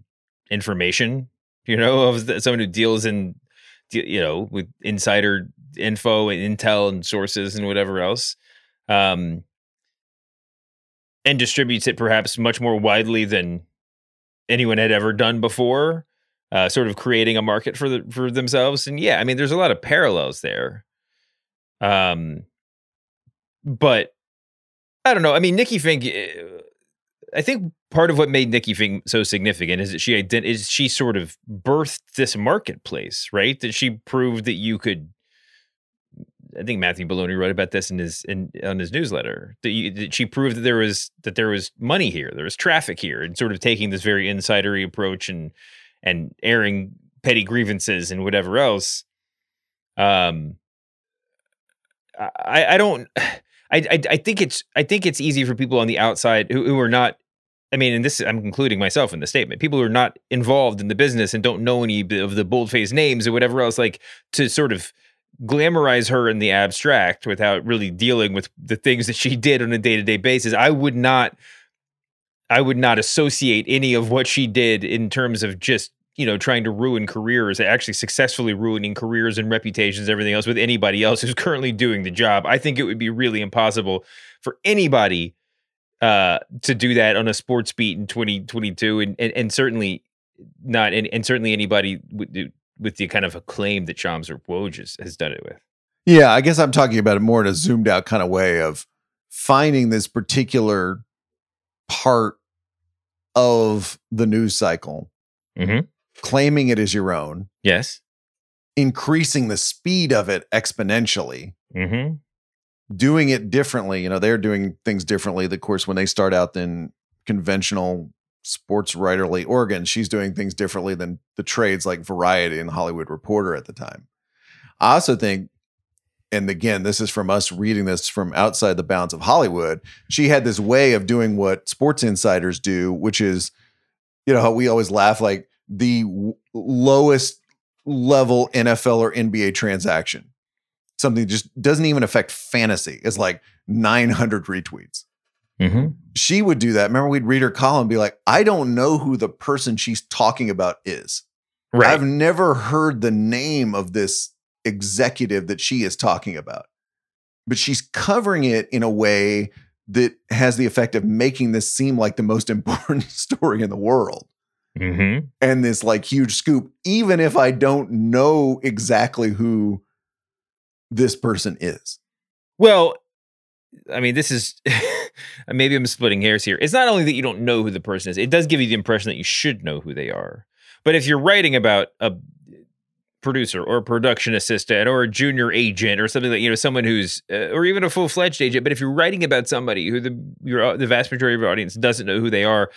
information, you know, of the, someone who deals in you know with insider info and intel and sources and whatever else. Um and distributes it perhaps much more widely than anyone had ever done before, uh, sort of creating a market for the for themselves. And yeah, I mean, there's a lot of parallels there. Um, but I don't know. I mean, Nikki Finke. I think part of what made Nikki Finke so significant is that she ident- is she sort of birthed this marketplace, right? That she proved that you could I think Matthew Belloni wrote about this in his in on his newsletter. That, you, that, she proved that there was that there was money here, there was traffic here, and sort of taking this very insidery approach and and airing petty grievances and whatever else. Um, I I don't. *sighs* I, I, I think it's I think it's easy for people on the outside who, who are not I mean, and this I'm including myself in the statement. People who are not involved in the business and don't know any of the boldface names or whatever else, like to sort of glamorize her in the abstract without really dealing with the things that she *laughs* did on a day-to-day basis i would not i would not associate any of what she did in terms of just you know trying to ruin careers actually successfully ruining careers and reputations everything else with anybody else who's *laughs* currently doing the job i think it would be really impossible for anybody uh, to do that on a sports beat in 2022 and and, and certainly not and, and certainly anybody would with the kind of acclaim that Shams or Woj has, has done it with. Yeah, I guess I'm talking about it more in a zoomed out kind of way of finding this particular part of the news cycle, mm-hmm. claiming it as your own. Yes. Increasing the speed of it exponentially. Mm-hmm. Doing it differently. You know, they're doing things differently. Of course, when they start out than conventional sports writerly organ, she's doing things differently than the trades like Variety and Hollywood Reporter at the time. I also think, and again, this is from us reading this from outside the bounds of Hollywood. She had this way of doing what sports insiders do, which is, you know, how we always laugh like the w- lowest level NFL or NBA transaction. Something just doesn't even affect fantasy is like 900 retweets. Mm-hmm. She would do that. Remember, we'd read her column and be like, I don't know who the person she's talking about is. Right. I've never heard the name of this executive that she is talking about. But she's covering it in a way that has the effect of making this seem like the most *laughs* important story in the world. Mm-hmm. And this like huge scoop, even if I don't know exactly who this person is. Well, I mean, this is *laughs* maybe I'm splitting hairs here. It's not only that you don't know who the person is, it does give you the impression that you should know who they are. But if you're writing about a producer or a production assistant or a junior agent or something like you know someone who's uh, or even a full-fledged agent but if you're writing about somebody who the your uh, the vast majority of your audience doesn't know who they are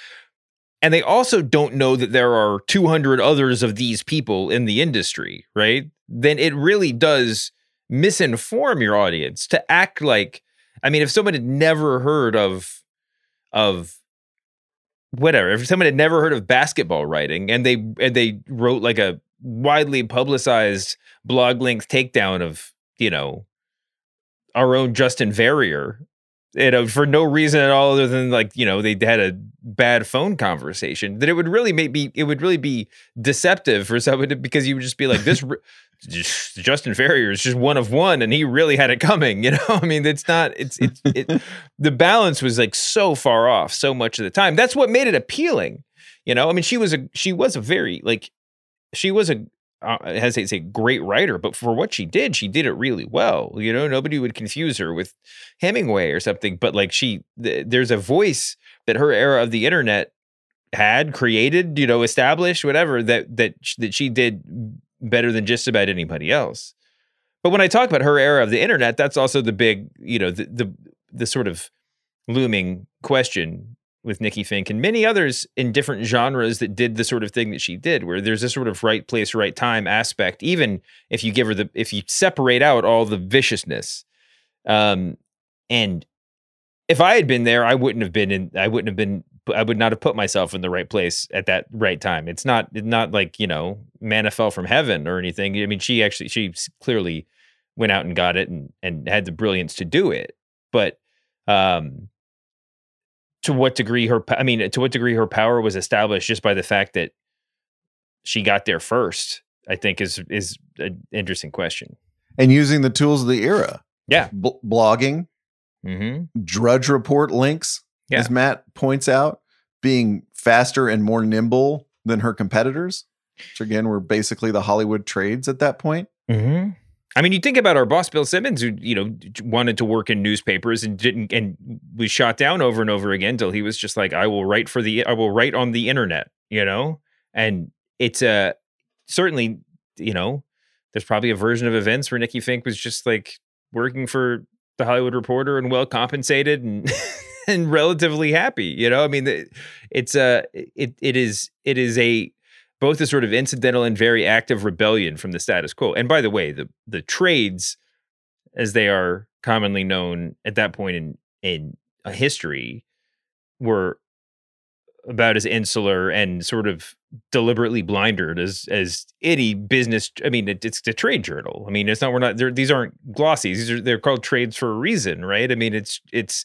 and they also don't know that there are 200 others of these people in the industry right then it really does misinform your audience to act like I mean, if someone had never heard of of whatever, if someone had never heard of basketball writing and they and they wrote like a widely publicized blog length takedown of, you know, our own Justin Verrier, you know, for no reason at all other than like, you know, they had a bad phone conversation, that it would really maybe it would really be deceptive for someone to, because you would just be like, this *laughs* Justin Verrier is just one of one, and he really had it coming. *laughs* You know, I mean, it's not. It's it's it, *laughs* the balance was like so far off so much of the time. That's what made it appealing. You know, I mean, she was a she was a very like she was a uh, hesitate to say great writer, but for what she did, she did it really well. You know, nobody would confuse her with Hemingway or something. But like she, th- there's a voice that her era of the internet had created, you know, established, whatever that that that she did better than just about anybody else. But when I talk about her era of the internet, that's also the big, you know, the the, the sort of looming question with Nikki Finke and many others in different genres that did the sort of thing that she did, where there's a sort of right place, right time aspect, even if you give her the if you separate out all the viciousness Um, and if I had been there, I wouldn't have been in. I wouldn't have been. I would not have put myself in the right place at that right time. It's not it's not like you know manna fell from heaven or anything. I mean, she actually she clearly went out and got it and and had the brilliance to do it. But um, to what degree her I mean, to what degree her power was established just by the fact that she got there first, I think is is an interesting question. And using the tools of the era, Yeah. B- blogging, Mm-hmm. Drudge Report links, Yeah. as Matt points out, being faster and more nimble than her competitors, which again were basically the Hollywood trades at that point. Mm-hmm. I mean, you think about our boss Bill Simmons, who you know wanted to work in newspapers and didn't, and was shot down over and over again till he was just like, "I will write for the, I will write on the internet," you know. And it's a certainly, you know, there's probably a version of events where Nikki Finke was just like working for the Hollywood Reporter and well compensated and *laughs* and relatively happy. You know, I mean, it's a it it is it is a both a sort of incidental and very active rebellion from the status quo. And by the way, the the trades, as they are commonly known at that point in in a history, were about as insular and sort of deliberately blindered as as any business. I mean, it, it's the trade journal. I mean, it's not we're not these aren't glossies. These are they're called trades for a reason, right? I mean, it's it's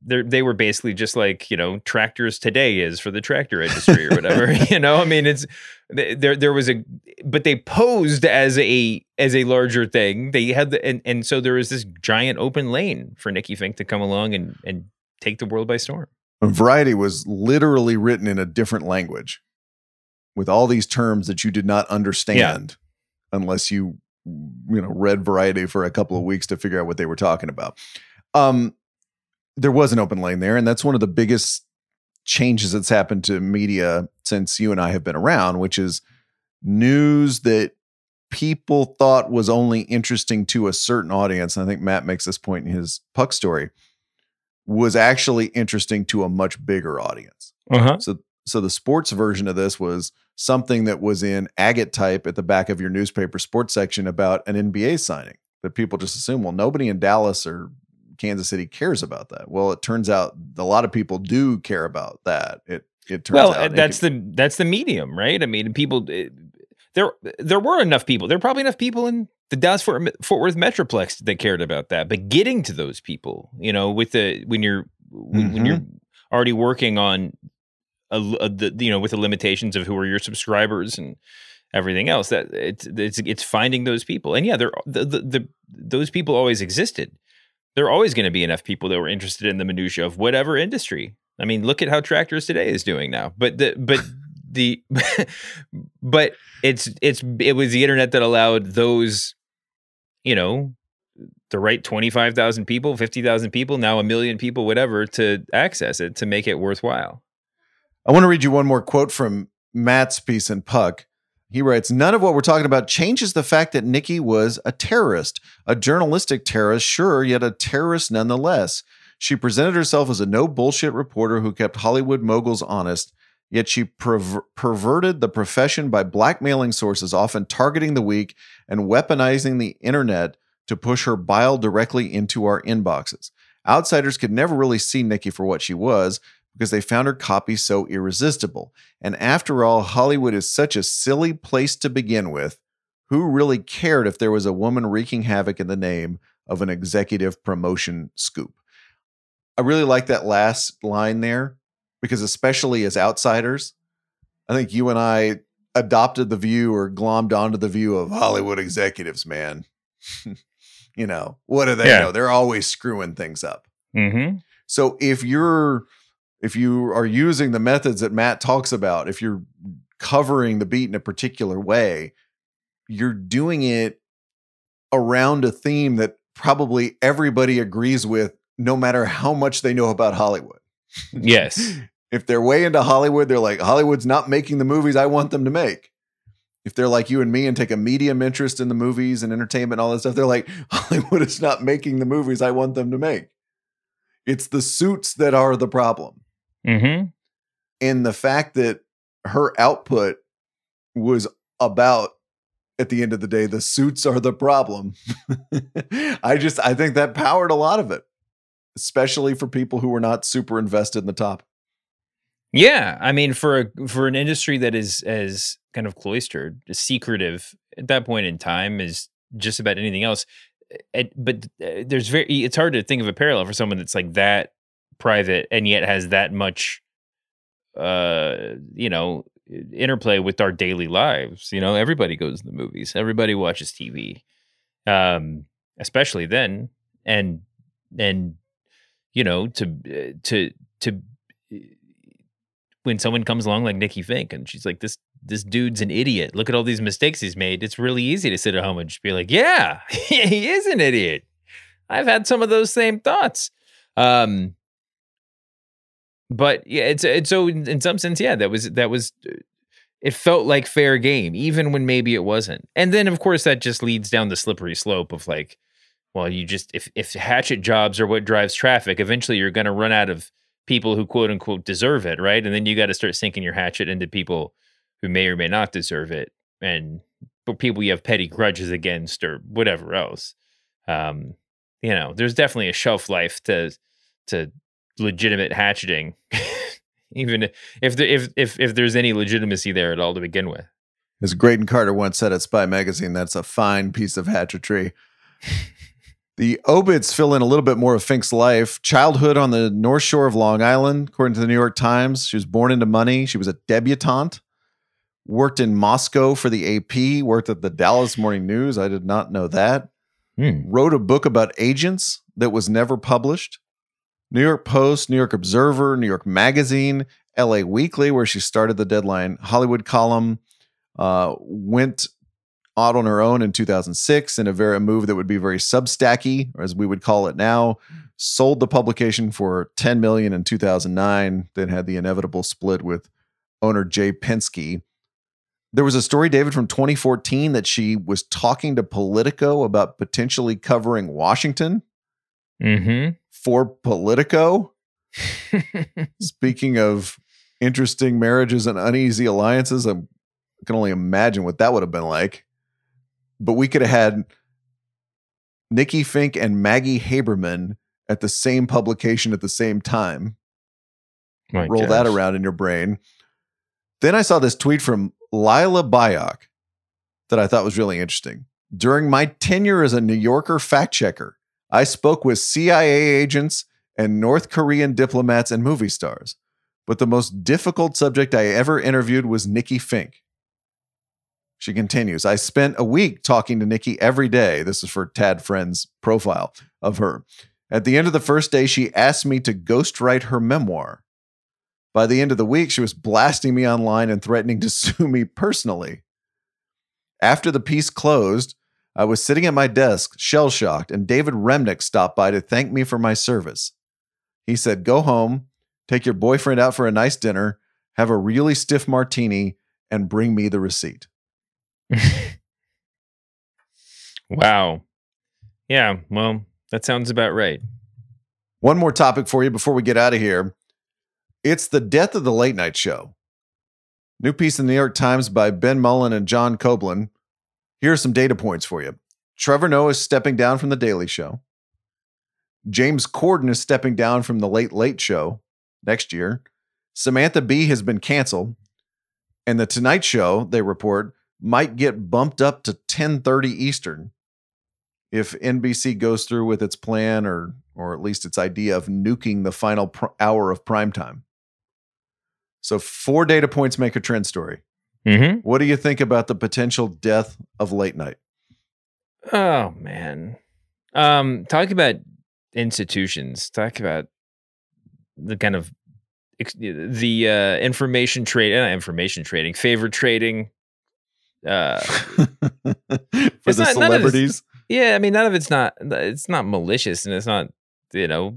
they they were basically just like you know tractors today is for the tractor industry or whatever *laughs* you know? I mean it's there there was a but they posed as a as a larger thing. They had the and, and so there was this giant open lane for nikki finke to come along and and take the world by storm. And Variety was literally written in a different language with all these terms that you did not understand unless you you know read Variety for a couple of weeks to figure out what they were talking about. Um there was an open lane there and that's one of the biggest changes that's happened to media since you and I have been around, which is news that people thought was only interesting to a certain audience. And I think Matt makes this point in his Puck story was actually interesting to a much bigger audience. uh-huh So so the sports version of this was something that was in agate type at the back of your newspaper sports section about an NBA signing. That people just assume, well, nobody in Dallas or Kansas City cares about that. Well, it turns out a lot of people do care about that. It it turns well out that's can- the that's the medium right? I mean people uh, there there were enough people. There were probably enough people in the dallas fort, fort worth metroplex that cared about that. But getting to those people you know with the when you're when, when you're already working on a, a- the you know with the limitations of who are your subscribers and everything else that it's it's it's finding those people. And yeah they're the, the, the those people always existed there are always going to be enough people that were interested in the minutia of whatever industry I mean, look at how Tractors Today is doing now. But the but *laughs* the but it's it's it was the internet that allowed those, you know, the right twenty five thousand people, fifty thousand people, now a million people, whatever, to access it to make it worthwhile. I want to read you one more quote from Matt's piece in Puck. He writes, None of what we're talking about changes the fact that Nikki was a terrorist, a journalistic terrorist, sure, yet a terrorist nonetheless. She presented herself as a no bullshit reporter who kept Hollywood moguls honest, yet she perver- perverted the profession by blackmailing sources, often targeting the weak and weaponizing the internet to push her bile directly into our inboxes. Outsiders could never really see Nikki for what she was because they found her copy so irresistible. And after all, Hollywood is such a silly place to begin with. Who really cared if there was a woman wreaking havoc in the name of an executive promotion scoop? I really like that last line there because, especially as outsiders, I think you and I adopted the view or glommed onto the view of Hollywood executives, man. *laughs* you know, what do they Yeah. know? They're always screwing things up. Mm-hmm. So if you're if you are using the methods that Matt talks about, if you're covering the beat in a particular way, you're doing it around a theme that probably everybody agrees with no matter how much they know about Hollywood. Yes. *laughs* If they're way into Hollywood, they're like Hollywood's not making the movies I want them to make. If they're like you and me and take a medium interest in the movies and entertainment and all that stuff, they're like *laughs* Hollywood is not making the movies I want them to make. It's the suits that are the problem. Mm-hmm. And the fact that her output was about at the end of the day, the suits are the problem. *laughs* I just I think that powered a lot of it, especially for people who were not super invested in the top. Yeah, I mean, for a for an industry that is as kind of cloistered, secretive at that point in time is just about anything else. It, but uh, there's very it's hard to think of a parallel for someone that's like that private and yet has that much uh you know interplay with our daily lives you know everybody goes to the movies everybody watches tv um especially then and and you know to uh, to to when someone comes along like Nikki Finke and she's like this this dude's an idiot. Look at all these mistakes he's made. It's really easy to sit at home and just be like yeah *laughs* he is an idiot. I've had some of those same thoughts. Um but yeah, it's it's so in, some sense, yeah, that was that was it felt like fair game, even when maybe it wasn't. And then of course that just leads down the slippery slope of like, well, you just if if hatchet jobs are what drives traffic, eventually you're gonna run out of people who quote unquote deserve it, right? And then you got to start sinking your hatchet into people who may or may not deserve it, and people you have petty grudges against or whatever else. Um, you know, there's definitely a shelf life to to legitimate hatcheting, *laughs* even if the, if if if there's any legitimacy there at all to begin with. As Graydon Carter once said at Spy Magazine, that's a fine piece of hatchetry. *laughs* the obits fill in a little bit more of Finke's life. Childhood on the North Shore of Long Island, according to the New York Times. She was born into money. She was a debutante. Worked in Moscow for the AP. Worked at the Dallas Morning News. I did not know that. Hmm. Wrote a book about agents that was never published. New York Post, New York Observer, New York Magazine, LA Weekly, where she started the Deadline Hollywood column, uh, went out on her own in 2006 in a very a move that would be very substacky, or as we would call it now. Sold the publication for 10 million in 2009. Then had the inevitable split with owner Jay Penske. There was a story, David, from 2014 that she was talking to Politico about potentially covering Washington. Mm-hmm for Politico. *laughs* Speaking of interesting marriages and uneasy alliances, I can only imagine what that would have been like. But we could have had Nikki Finke and Maggie Haberman at the same publication at the same time. My Roll gosh. that around in your brain. Then I saw this tweet from Lila Byock that I thought was really interesting. During my tenure as a New Yorker fact checker, I spoke with CIA agents and North Korean diplomats and movie stars, but the most difficult subject I ever interviewed was Nikki Finke. She continues, I spent a week talking to Nikki every day. This is for Tad Friend's profile of her. At the end of the first day, she asked me to ghostwrite her memoir. By the end of the week, she was blasting me online and threatening to *laughs* sue me personally. After the piece closed, I was sitting at my desk, shell shocked, and David Remnick stopped by to thank me for my service. He said, Go home, take your boyfriend out for a nice dinner, have a really stiff martini, and bring me the receipt. *laughs* wow. Yeah, well, that sounds about right. One more topic for you before we get out of here. It's the death of the late night show. New piece in the New York Times by Ben Mullin and John Koblin here are some data points for you. Trevor Noah is stepping down from The Daily Show. James Corden is stepping down from The Late Late Show next year. Samantha Bee has been canceled. And The Tonight Show, they report, might get bumped up to 10:30 Eastern if NBC goes through with its plan or or at least its idea of nuking the final pr- hour of prime time. So four data points make a trend story. Mm-hmm. What do you think about the potential death of late night? Oh man, um, talk about institutions. Talk about the kind of the uh, information trade, uh, information trading, favor trading. Uh, *laughs* For the not, celebrities, yeah. I mean, none of it's not. It's not malicious, and it's not you know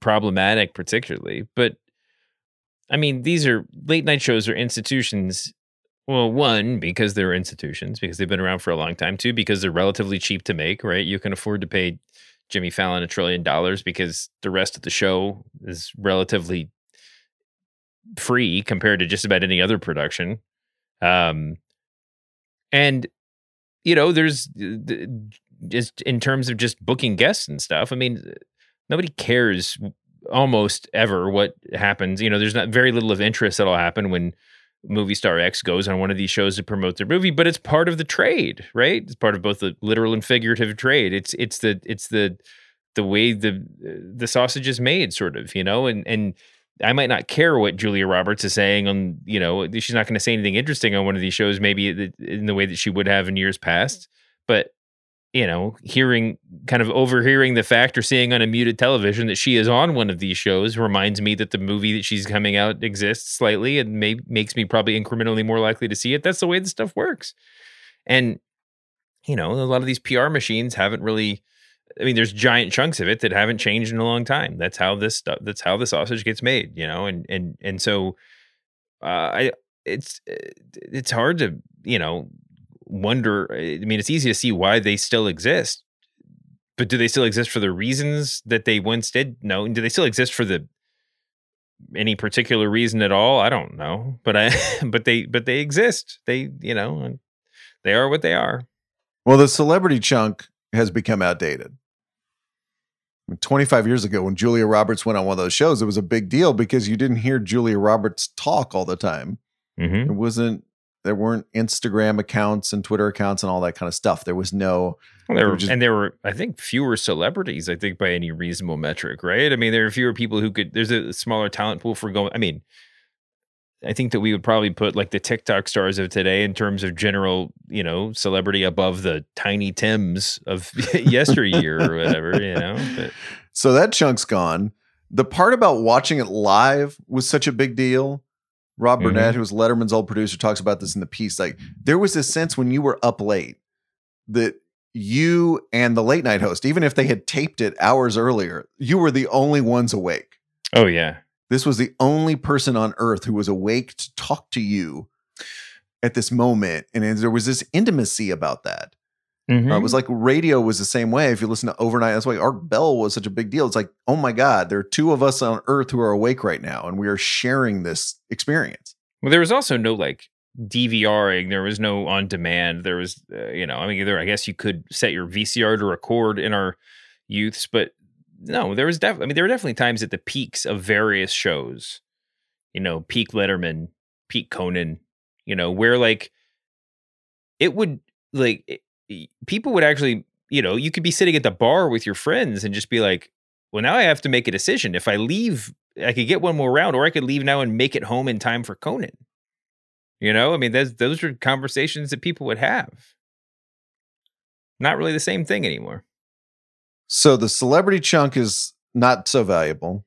problematic particularly, but I mean, these are late night shows are institutions. Well, one, because they're institutions, because they've been around for a long time. Two, because they're relatively cheap to make, right? You can afford to pay Jimmy Fallon a trillion dollars because the rest of the show is relatively free compared to just about any other production. Um, and you know, there's just in terms of just booking guests and stuff. I mean, nobody cares almost ever what happens. You know, there's not very little of interest that'll happen when movie star X goes on one of these shows to promote their movie, but it's part of the trade, right? It's part of both the literal and figurative trade. It's it's the it's the the way the the sausage is made, sort of, you know, and and I might not care what Julia Roberts is saying on, you know, she's not going to say anything interesting on one of these shows, maybe in the way that she would have in years past. But you know, hearing kind of overhearing the fact or seeing on a muted television that she is on one of these shows reminds me that the movie that she's coming out exists slightly and may, makes me probably incrementally more likely to see it. That's the way the stuff works. And, you know, a lot of these PR machines haven't really, I mean, there's giant chunks of it that haven't changed in a long time. That's how this stuff, that's how the sausage gets made, you know? And, and, and so, uh, I, it's, it's hard to, you know, wonder. I mean, it's easy to see why they still exist, but do they still exist for the reasons that they once did? No. And do they still exist for the any particular reason at all? I don't know, but I *laughs* but they but they exist. They you know they are what they are. Well, the celebrity chunk has become outdated. 25 years ago, when Julia Roberts went on one of those shows, it was a big deal because you didn't hear Julia Roberts talk all the time. Mm-hmm. It wasn't there weren't Instagram accounts and Twitter accounts and all that kind of stuff. There was no. Well, there were, just, and there were, I think, fewer celebrities. I think by any reasonable metric, right? I mean, there are fewer people who could. There's a smaller talent pool for going. I mean, I think that we would probably put like the TikTok stars of today in terms of general, you know, celebrity above the Tiny Tims of *laughs* yesteryear or whatever, you know. But. So that chunk's gone. The part about watching it live was such a big deal Rob mm-hmm. Burnett, who was Letterman's old producer, talks about this in the piece. Like there was this sense when you were up late that you and the late night host, even if they had taped it hours earlier, you were the only ones awake. Oh yeah. This was the only person on earth who was awake to talk to you at this moment. And there was this intimacy about that. Mm-hmm. Uh, it was like radio was the same way. If you listen to overnight, that's why Art Bell was such a big deal. It's like, oh my God, there are two of us on Earth who are awake right now, and we are sharing this experience. Well, there was also no like DVRing. There was no on demand. There was, uh, you know, I mean, either I guess you could set your VCR to record in our youths, but no, there was definitely. I mean, there were definitely times at the peaks of various shows. You know, peak Letterman, peak Conan. You know, where like it would like people would actually, you know, you could be sitting at the bar with your friends and just be like, well, now I have to make a decision. If I leave, I could get one more round, or I could leave now and make it home in time for Conan. You know, I mean, those those are conversations that people would have. Not really the same thing anymore. So the celebrity chunk is not so valuable.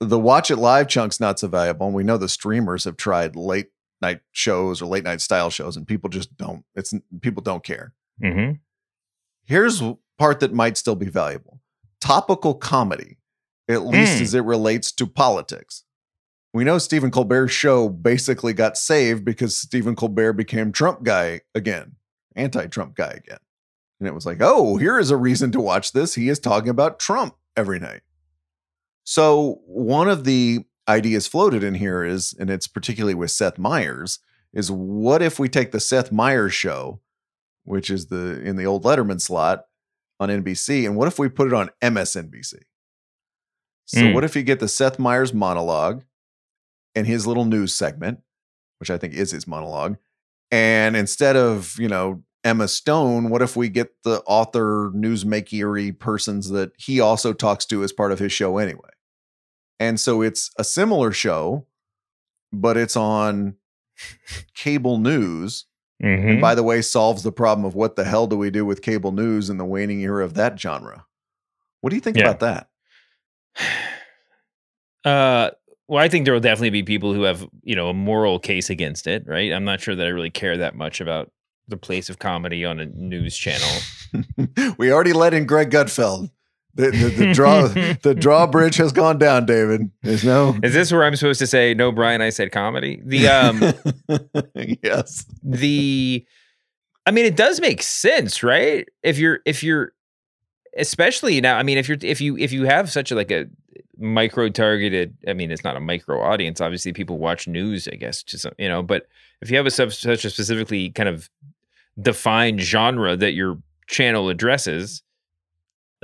The watch it live chunk's not so valuable. And we know the streamers have tried late night shows or late night style shows, and people just don't. It's people don't care. Mm-hmm. Here's part that might still be valuable: topical comedy, at least mm. as it relates to politics. We know Stephen Colbert's show basically got saved because Stephen Colbert became Trump guy again, anti-Trump guy again. And it was like, oh, here is a reason to watch this. He is talking about Trump every night. So, one of the ideas floated in here is, and it's particularly with Seth Meyers, is what if we take the Seth Meyers show, which is the in the old Letterman slot on NBC, and what if we put it on MSNBC? So mm. what if you get the Seth Meyers monologue and his little news segment, which I think is his monologue, and instead of you know Emma Stone, what if we get the author newsmakery persons that he also talks to as part of his show anyway? And so it's a similar show, but it's on cable news. Mm-hmm. And by the way, solves the problem of what the hell do we do with cable news in the waning era of that genre. What do you think yeah. about that? *sighs* Uh, well, I think there will definitely be people who have, you know, a moral case against it, right? I'm not sure that I really care that much about the place of comedy on a news channel. *laughs* we already let in Greg Gutfeld. The, the, the draw the *laughs* drawbridge has gone down, David. There's no. Is this where I'm supposed to say no, Brian? I said comedy. The um, *laughs* yes. The, I mean, it does make sense, right? If you're if you're, especially now. I mean, if you're if you if you have such a like a micro targeted. I mean, it's not a micro audience. Obviously, people watch news. I guess just you know, but if you have a such a specifically kind of defined genre that your channel addresses,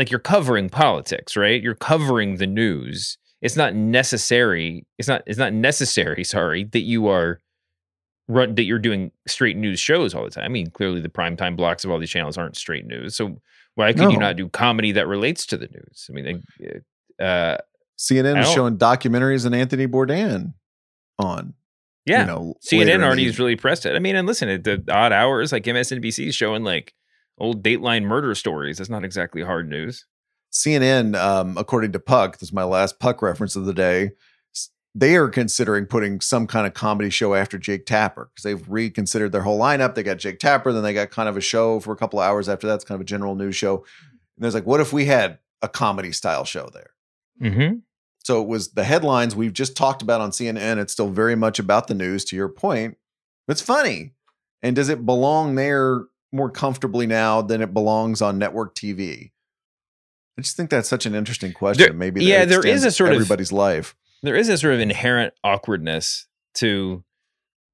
like you're covering politics, right? You're covering the news. It's not necessary. It's not. It's not necessary. *laughs* Sorry, that you are run that you're doing straight news shows all the time. I mean, clearly the primetime blocks of all these channels aren't straight news. So why could No. you not do comedy that relates to the news? I mean, uh, CNN is showing documentaries and Anthony Bourdain on. yeah. You know, CNN already has really pressed it. I mean, and listen, at the odd hours, like MSNBC is showing like old Dateline murder stories. That's not exactly hard news. CNN, um, according to Puck, this is my last Puck reference of the day. They are considering putting some kind of comedy show after Jake Tapper because they've reconsidered their whole lineup. They got Jake Tapper, then they got kind of a show for a couple of hours after that. It's kind of a general news show. And there's like, what if we had a comedy style show there? Mm-hmm. So it was the headlines we've just talked about on CNN. It's still very much about the news, to your point. It's funny. And does it belong there more comfortably now than it belongs on network TV? I just think that's such an interesting question. There- Maybe yeah, there is a sort of- everybody's life. There is a sort of inherent awkwardness to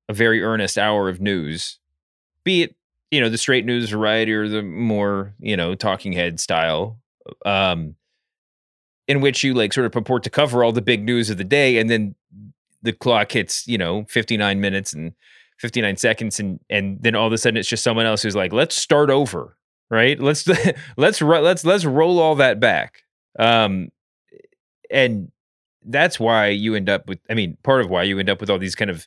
a very earnest hour of news, be it you know the straight news variety or the more you know talking head style, um, in which you like sort of purport to cover all the big news of the day, and then the clock hits you know fifty nine minutes and fifty nine seconds, and and then all of a sudden it's just someone else who's like, let's start over, right? Let's *laughs* let's let's let's roll all that back, um, and that's why you end up with i mean part of why you end up with all these kind of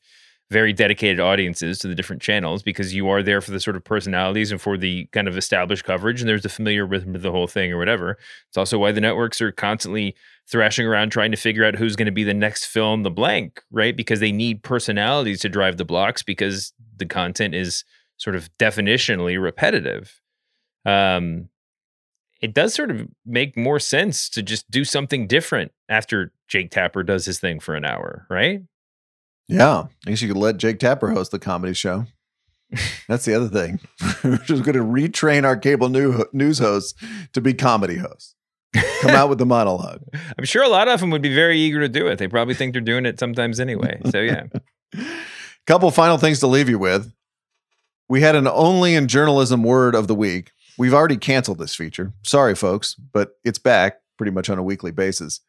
very dedicated audiences to the different channels because you are there for the sort of personalities and for the kind of established coverage and there's the familiar rhythm of the whole thing or whatever. It's also why the networks are constantly thrashing around trying to figure out who's going to be the next film the blank right? Because they need personalities to drive the blocks because the content is sort of definitionally repetitive. Um it does sort of make more sense to just do something different after Jake Tapper does his thing for an hour, right? Yeah. I guess you could let Jake Tapper host the comedy show. That's the other thing. We're just going to retrain our cable new, news hosts to be comedy hosts. Come out with the monologue. *laughs* I'm sure a lot of them would be very eager to do it. They probably think they're doing it sometimes anyway. So yeah. *laughs* Couple final things to leave you with. We had an only in journalism word of the week. We've already canceled this feature. Sorry, folks, but it's back pretty much on a weekly basis.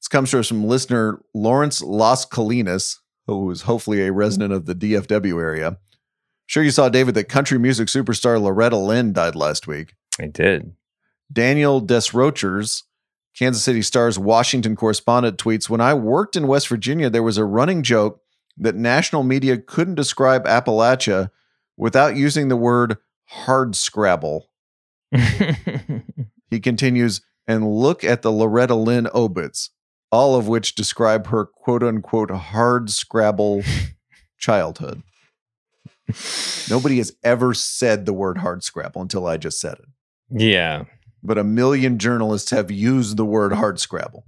This comes to us from listener Lawrence Las Colinas, who is hopefully a resident of the DFW area. Sure, you saw, David, that country music superstar Loretta Lynn died last week. I did. Daniel Desrochers, Kansas City Star's Washington correspondent, tweets When I worked in West Virginia, there was a running joke that national media couldn't describe Appalachia without using the word hard scrabble. *laughs* He continues, and look at the Loretta Lynn obits, all of which describe her quote unquote hard scrabble *laughs* childhood. Nobody has ever said the word hard scrabble until I just said it. yeah. but a million journalists have used the word hard scrabble,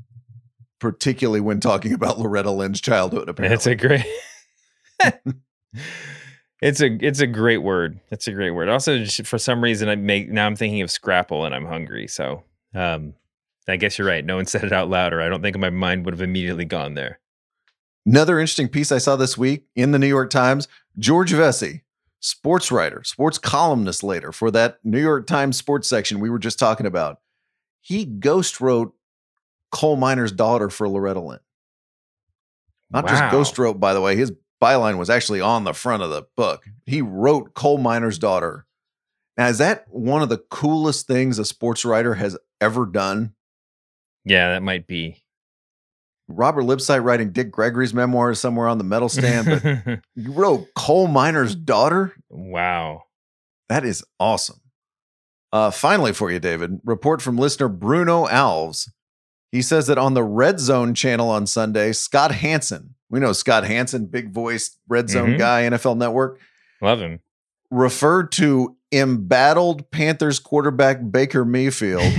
particularly when talking about Loretta Lynn's childhood. Apparently, It's a great *laughs* It's a it's a great word. It's a great word. Also, for some reason, I make now I'm thinking of Scrapple and I'm hungry. So, um, I guess you're right. No one *laughs* said it out loud, or I don't think my mind would have immediately gone there. Another interesting piece I saw this week in the New York Times George Vecsey, sports writer, sports columnist later for that New York Times sports section we were just talking about. He ghost wrote coal miner's daughter for Loretta Lynn. Not just ghost wrote, by the way. His byline was actually on the front of the book. He wrote coal miner's daughter. Now, is that one of the coolest things a sports writer has ever done? Yeah, that might be. Robert Lipsyte writing Dick Gregory's memoirs somewhere on the medal stand, but *laughs* you wrote coal miner's daughter? wow. That is awesome. Uh, finally, for you, David, report from listener Bruno Alves. He says that on the Red Zone channel on Sunday, Scott Hanson, we know Scott Hanson, big voice Red Zone Mhm. guy, NFL Network, Love him. referred to embattled Panthers quarterback Baker *laughs* Mayfield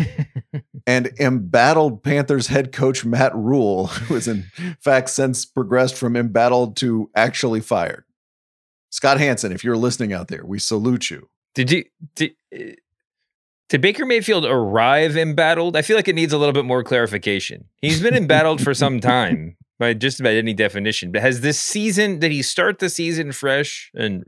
and embattled Panthers head coach Matt Rhule, *laughs* who has in fact since progressed from embattled to actually fired. Scott Hanson, if you're listening out there, we salute you. Did you did, uh, did Baker Mayfield arrive embattled? I feel like it needs a little bit more clarification. He's been embattled for some *laughs* time by just about any definition. But has this season did he start the season fresh and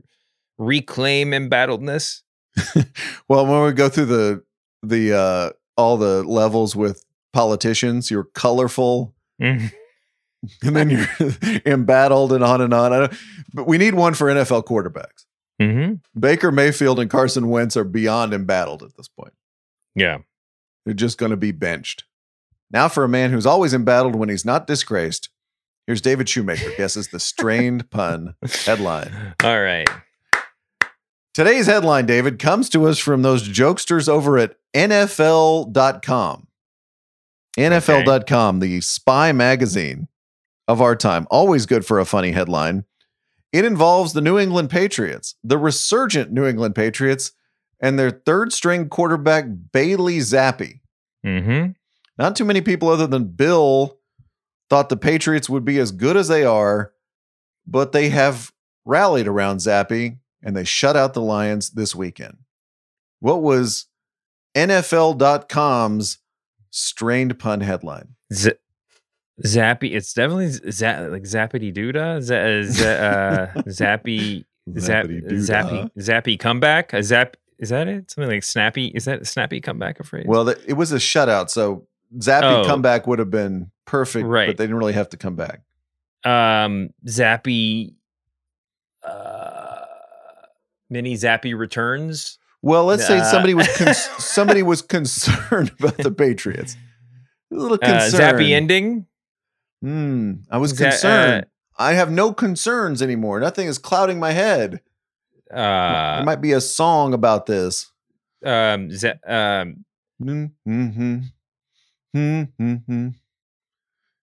reclaim embattledness? *laughs* well, when we go through the the uh all the levels with politicians, you're colorful, Mhm. *laughs* and then you're *laughs* embattled, and on and on. I don't, but we need one for NFL quarterbacks. Mhm. Baker Mayfield and Carson Wentz are beyond embattled at this point. Yeah. They're just going to be benched. Now, for a man who's always embattled when he's not disgraced, here's David Shoemaker guesses the strained pun *laughs* headline. All right. Today's headline, David, comes to us from those jokesters over at NFL.com. NFL.com, the spy magazine of our time. Always good for a funny headline. It involves the New England Patriots, the resurgent New England Patriots, and their third string quarterback, Bailey Zappe. Mm-hmm. Not too many people other than Bill thought the Patriots would be as good as they are, but they have rallied around Zappe and they shut out the Lions this weekend. What was NFL.com's strained pun headline? Z- Zappy. It's definitely za- like Zappity Doodah. Z- z- uh, *laughs* Zappy. Zap, zappy. Zappy comeback. A zap. Is that it? Something like snappy. Is that a snappy comeback? A phrase. Well, it was a shutout, so Zappy Oh. comeback would have been perfect, Right. but they didn't really have to come back. um, Zappy. Uh, mini Zappy returns. Well, let's say Uh, somebody was *laughs* con- somebody was concerned about the Patriots. A little Uh, concerned. Zappy ending. Hmm. I was Za- uh, concerned. I have no concerns anymore. Nothing is clouding my head. Uh, there might be a song about this. um, za- um, Mm-hmm. Mm-hmm.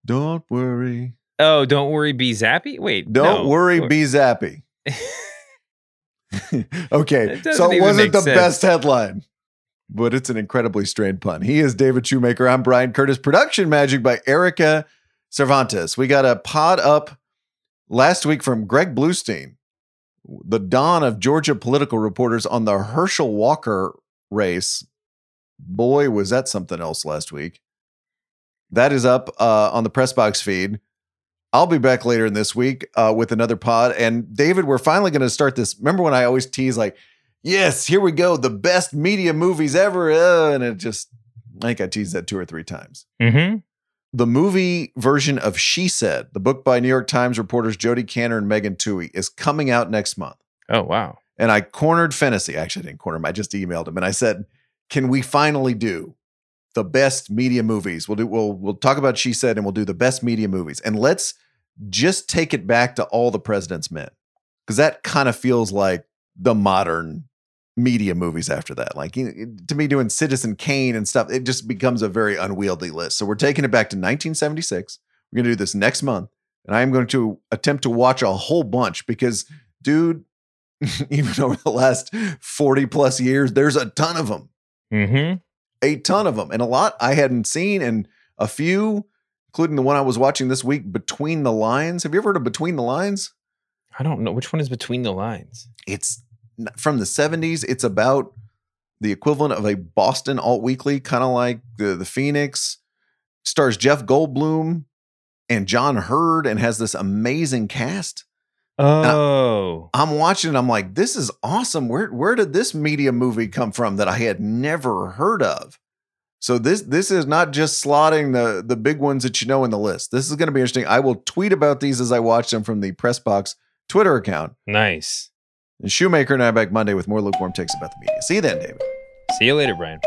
Don't worry. oh, don't worry, be Zappy. Wait, Don't no. worry. Be zappy. *laughs* *laughs* okay. It So it wasn't the sense. best headline, but it's an incredibly strained pun. He is David Shoemaker. I'm Bryan Curtis. Production magic by Erika Cervantes. We got a pod up last week from Greg Bluestein, the dawn of Georgia political reporters on the Herschel Walker race. Boy, was that something else last week. That is up uh, on the press box feed. I'll be back later in this week uh, with another pod. And David, we're finally going to start this. Remember when I always tease like, "Yes, here we go, the best media movies ever," uh, and it just, I think I teased that two or three times. Mhm. The movie version of She Said, the book by New York Times reporters Jodi Kantor and Megan Twohey, is coming out next month. Oh wow. And I cornered Fennessey. Actually, I didn't corner him. I just emailed him and I said, "Can we finally do the best media movies? We'll do. We'll we'll talk about She Said, and we'll do the best media movies. And let's just take it back to all the President's Men, because that kind of feels like the modern media movies after that. Like to me, doing Citizen Kane and stuff, it just becomes a very unwieldy list. So we're taking it back to 1976. We're going to do this next month, and I am going to attempt to watch a whole bunch because, dude, *laughs* even over the last 40 plus years, there's a ton of them, Mm-hmm. a ton of them, and a lot I hadn't seen, and a few, including the one I was watching this week, Between the Lines. Have you ever heard of Between the Lines? I don't know which one is between the lines. It's from the 70s. It's about the equivalent of a Boston alt weekly, kind of like the, the Phoenix. Stars Jeff Goldblum and John Heard and has this amazing cast. Oh, I'm watching it. I'm like, this is awesome. Where where did this media movie come from that I had never heard of? So this this is not just slotting the the big ones that you know in the list. This is going to be interesting. I will tweet about these as I watch them from the Pressbox Twitter account. nice. And Shoemaker and I back Monday with more lukewarm takes about the media. See you then, David. See you later, Bryan.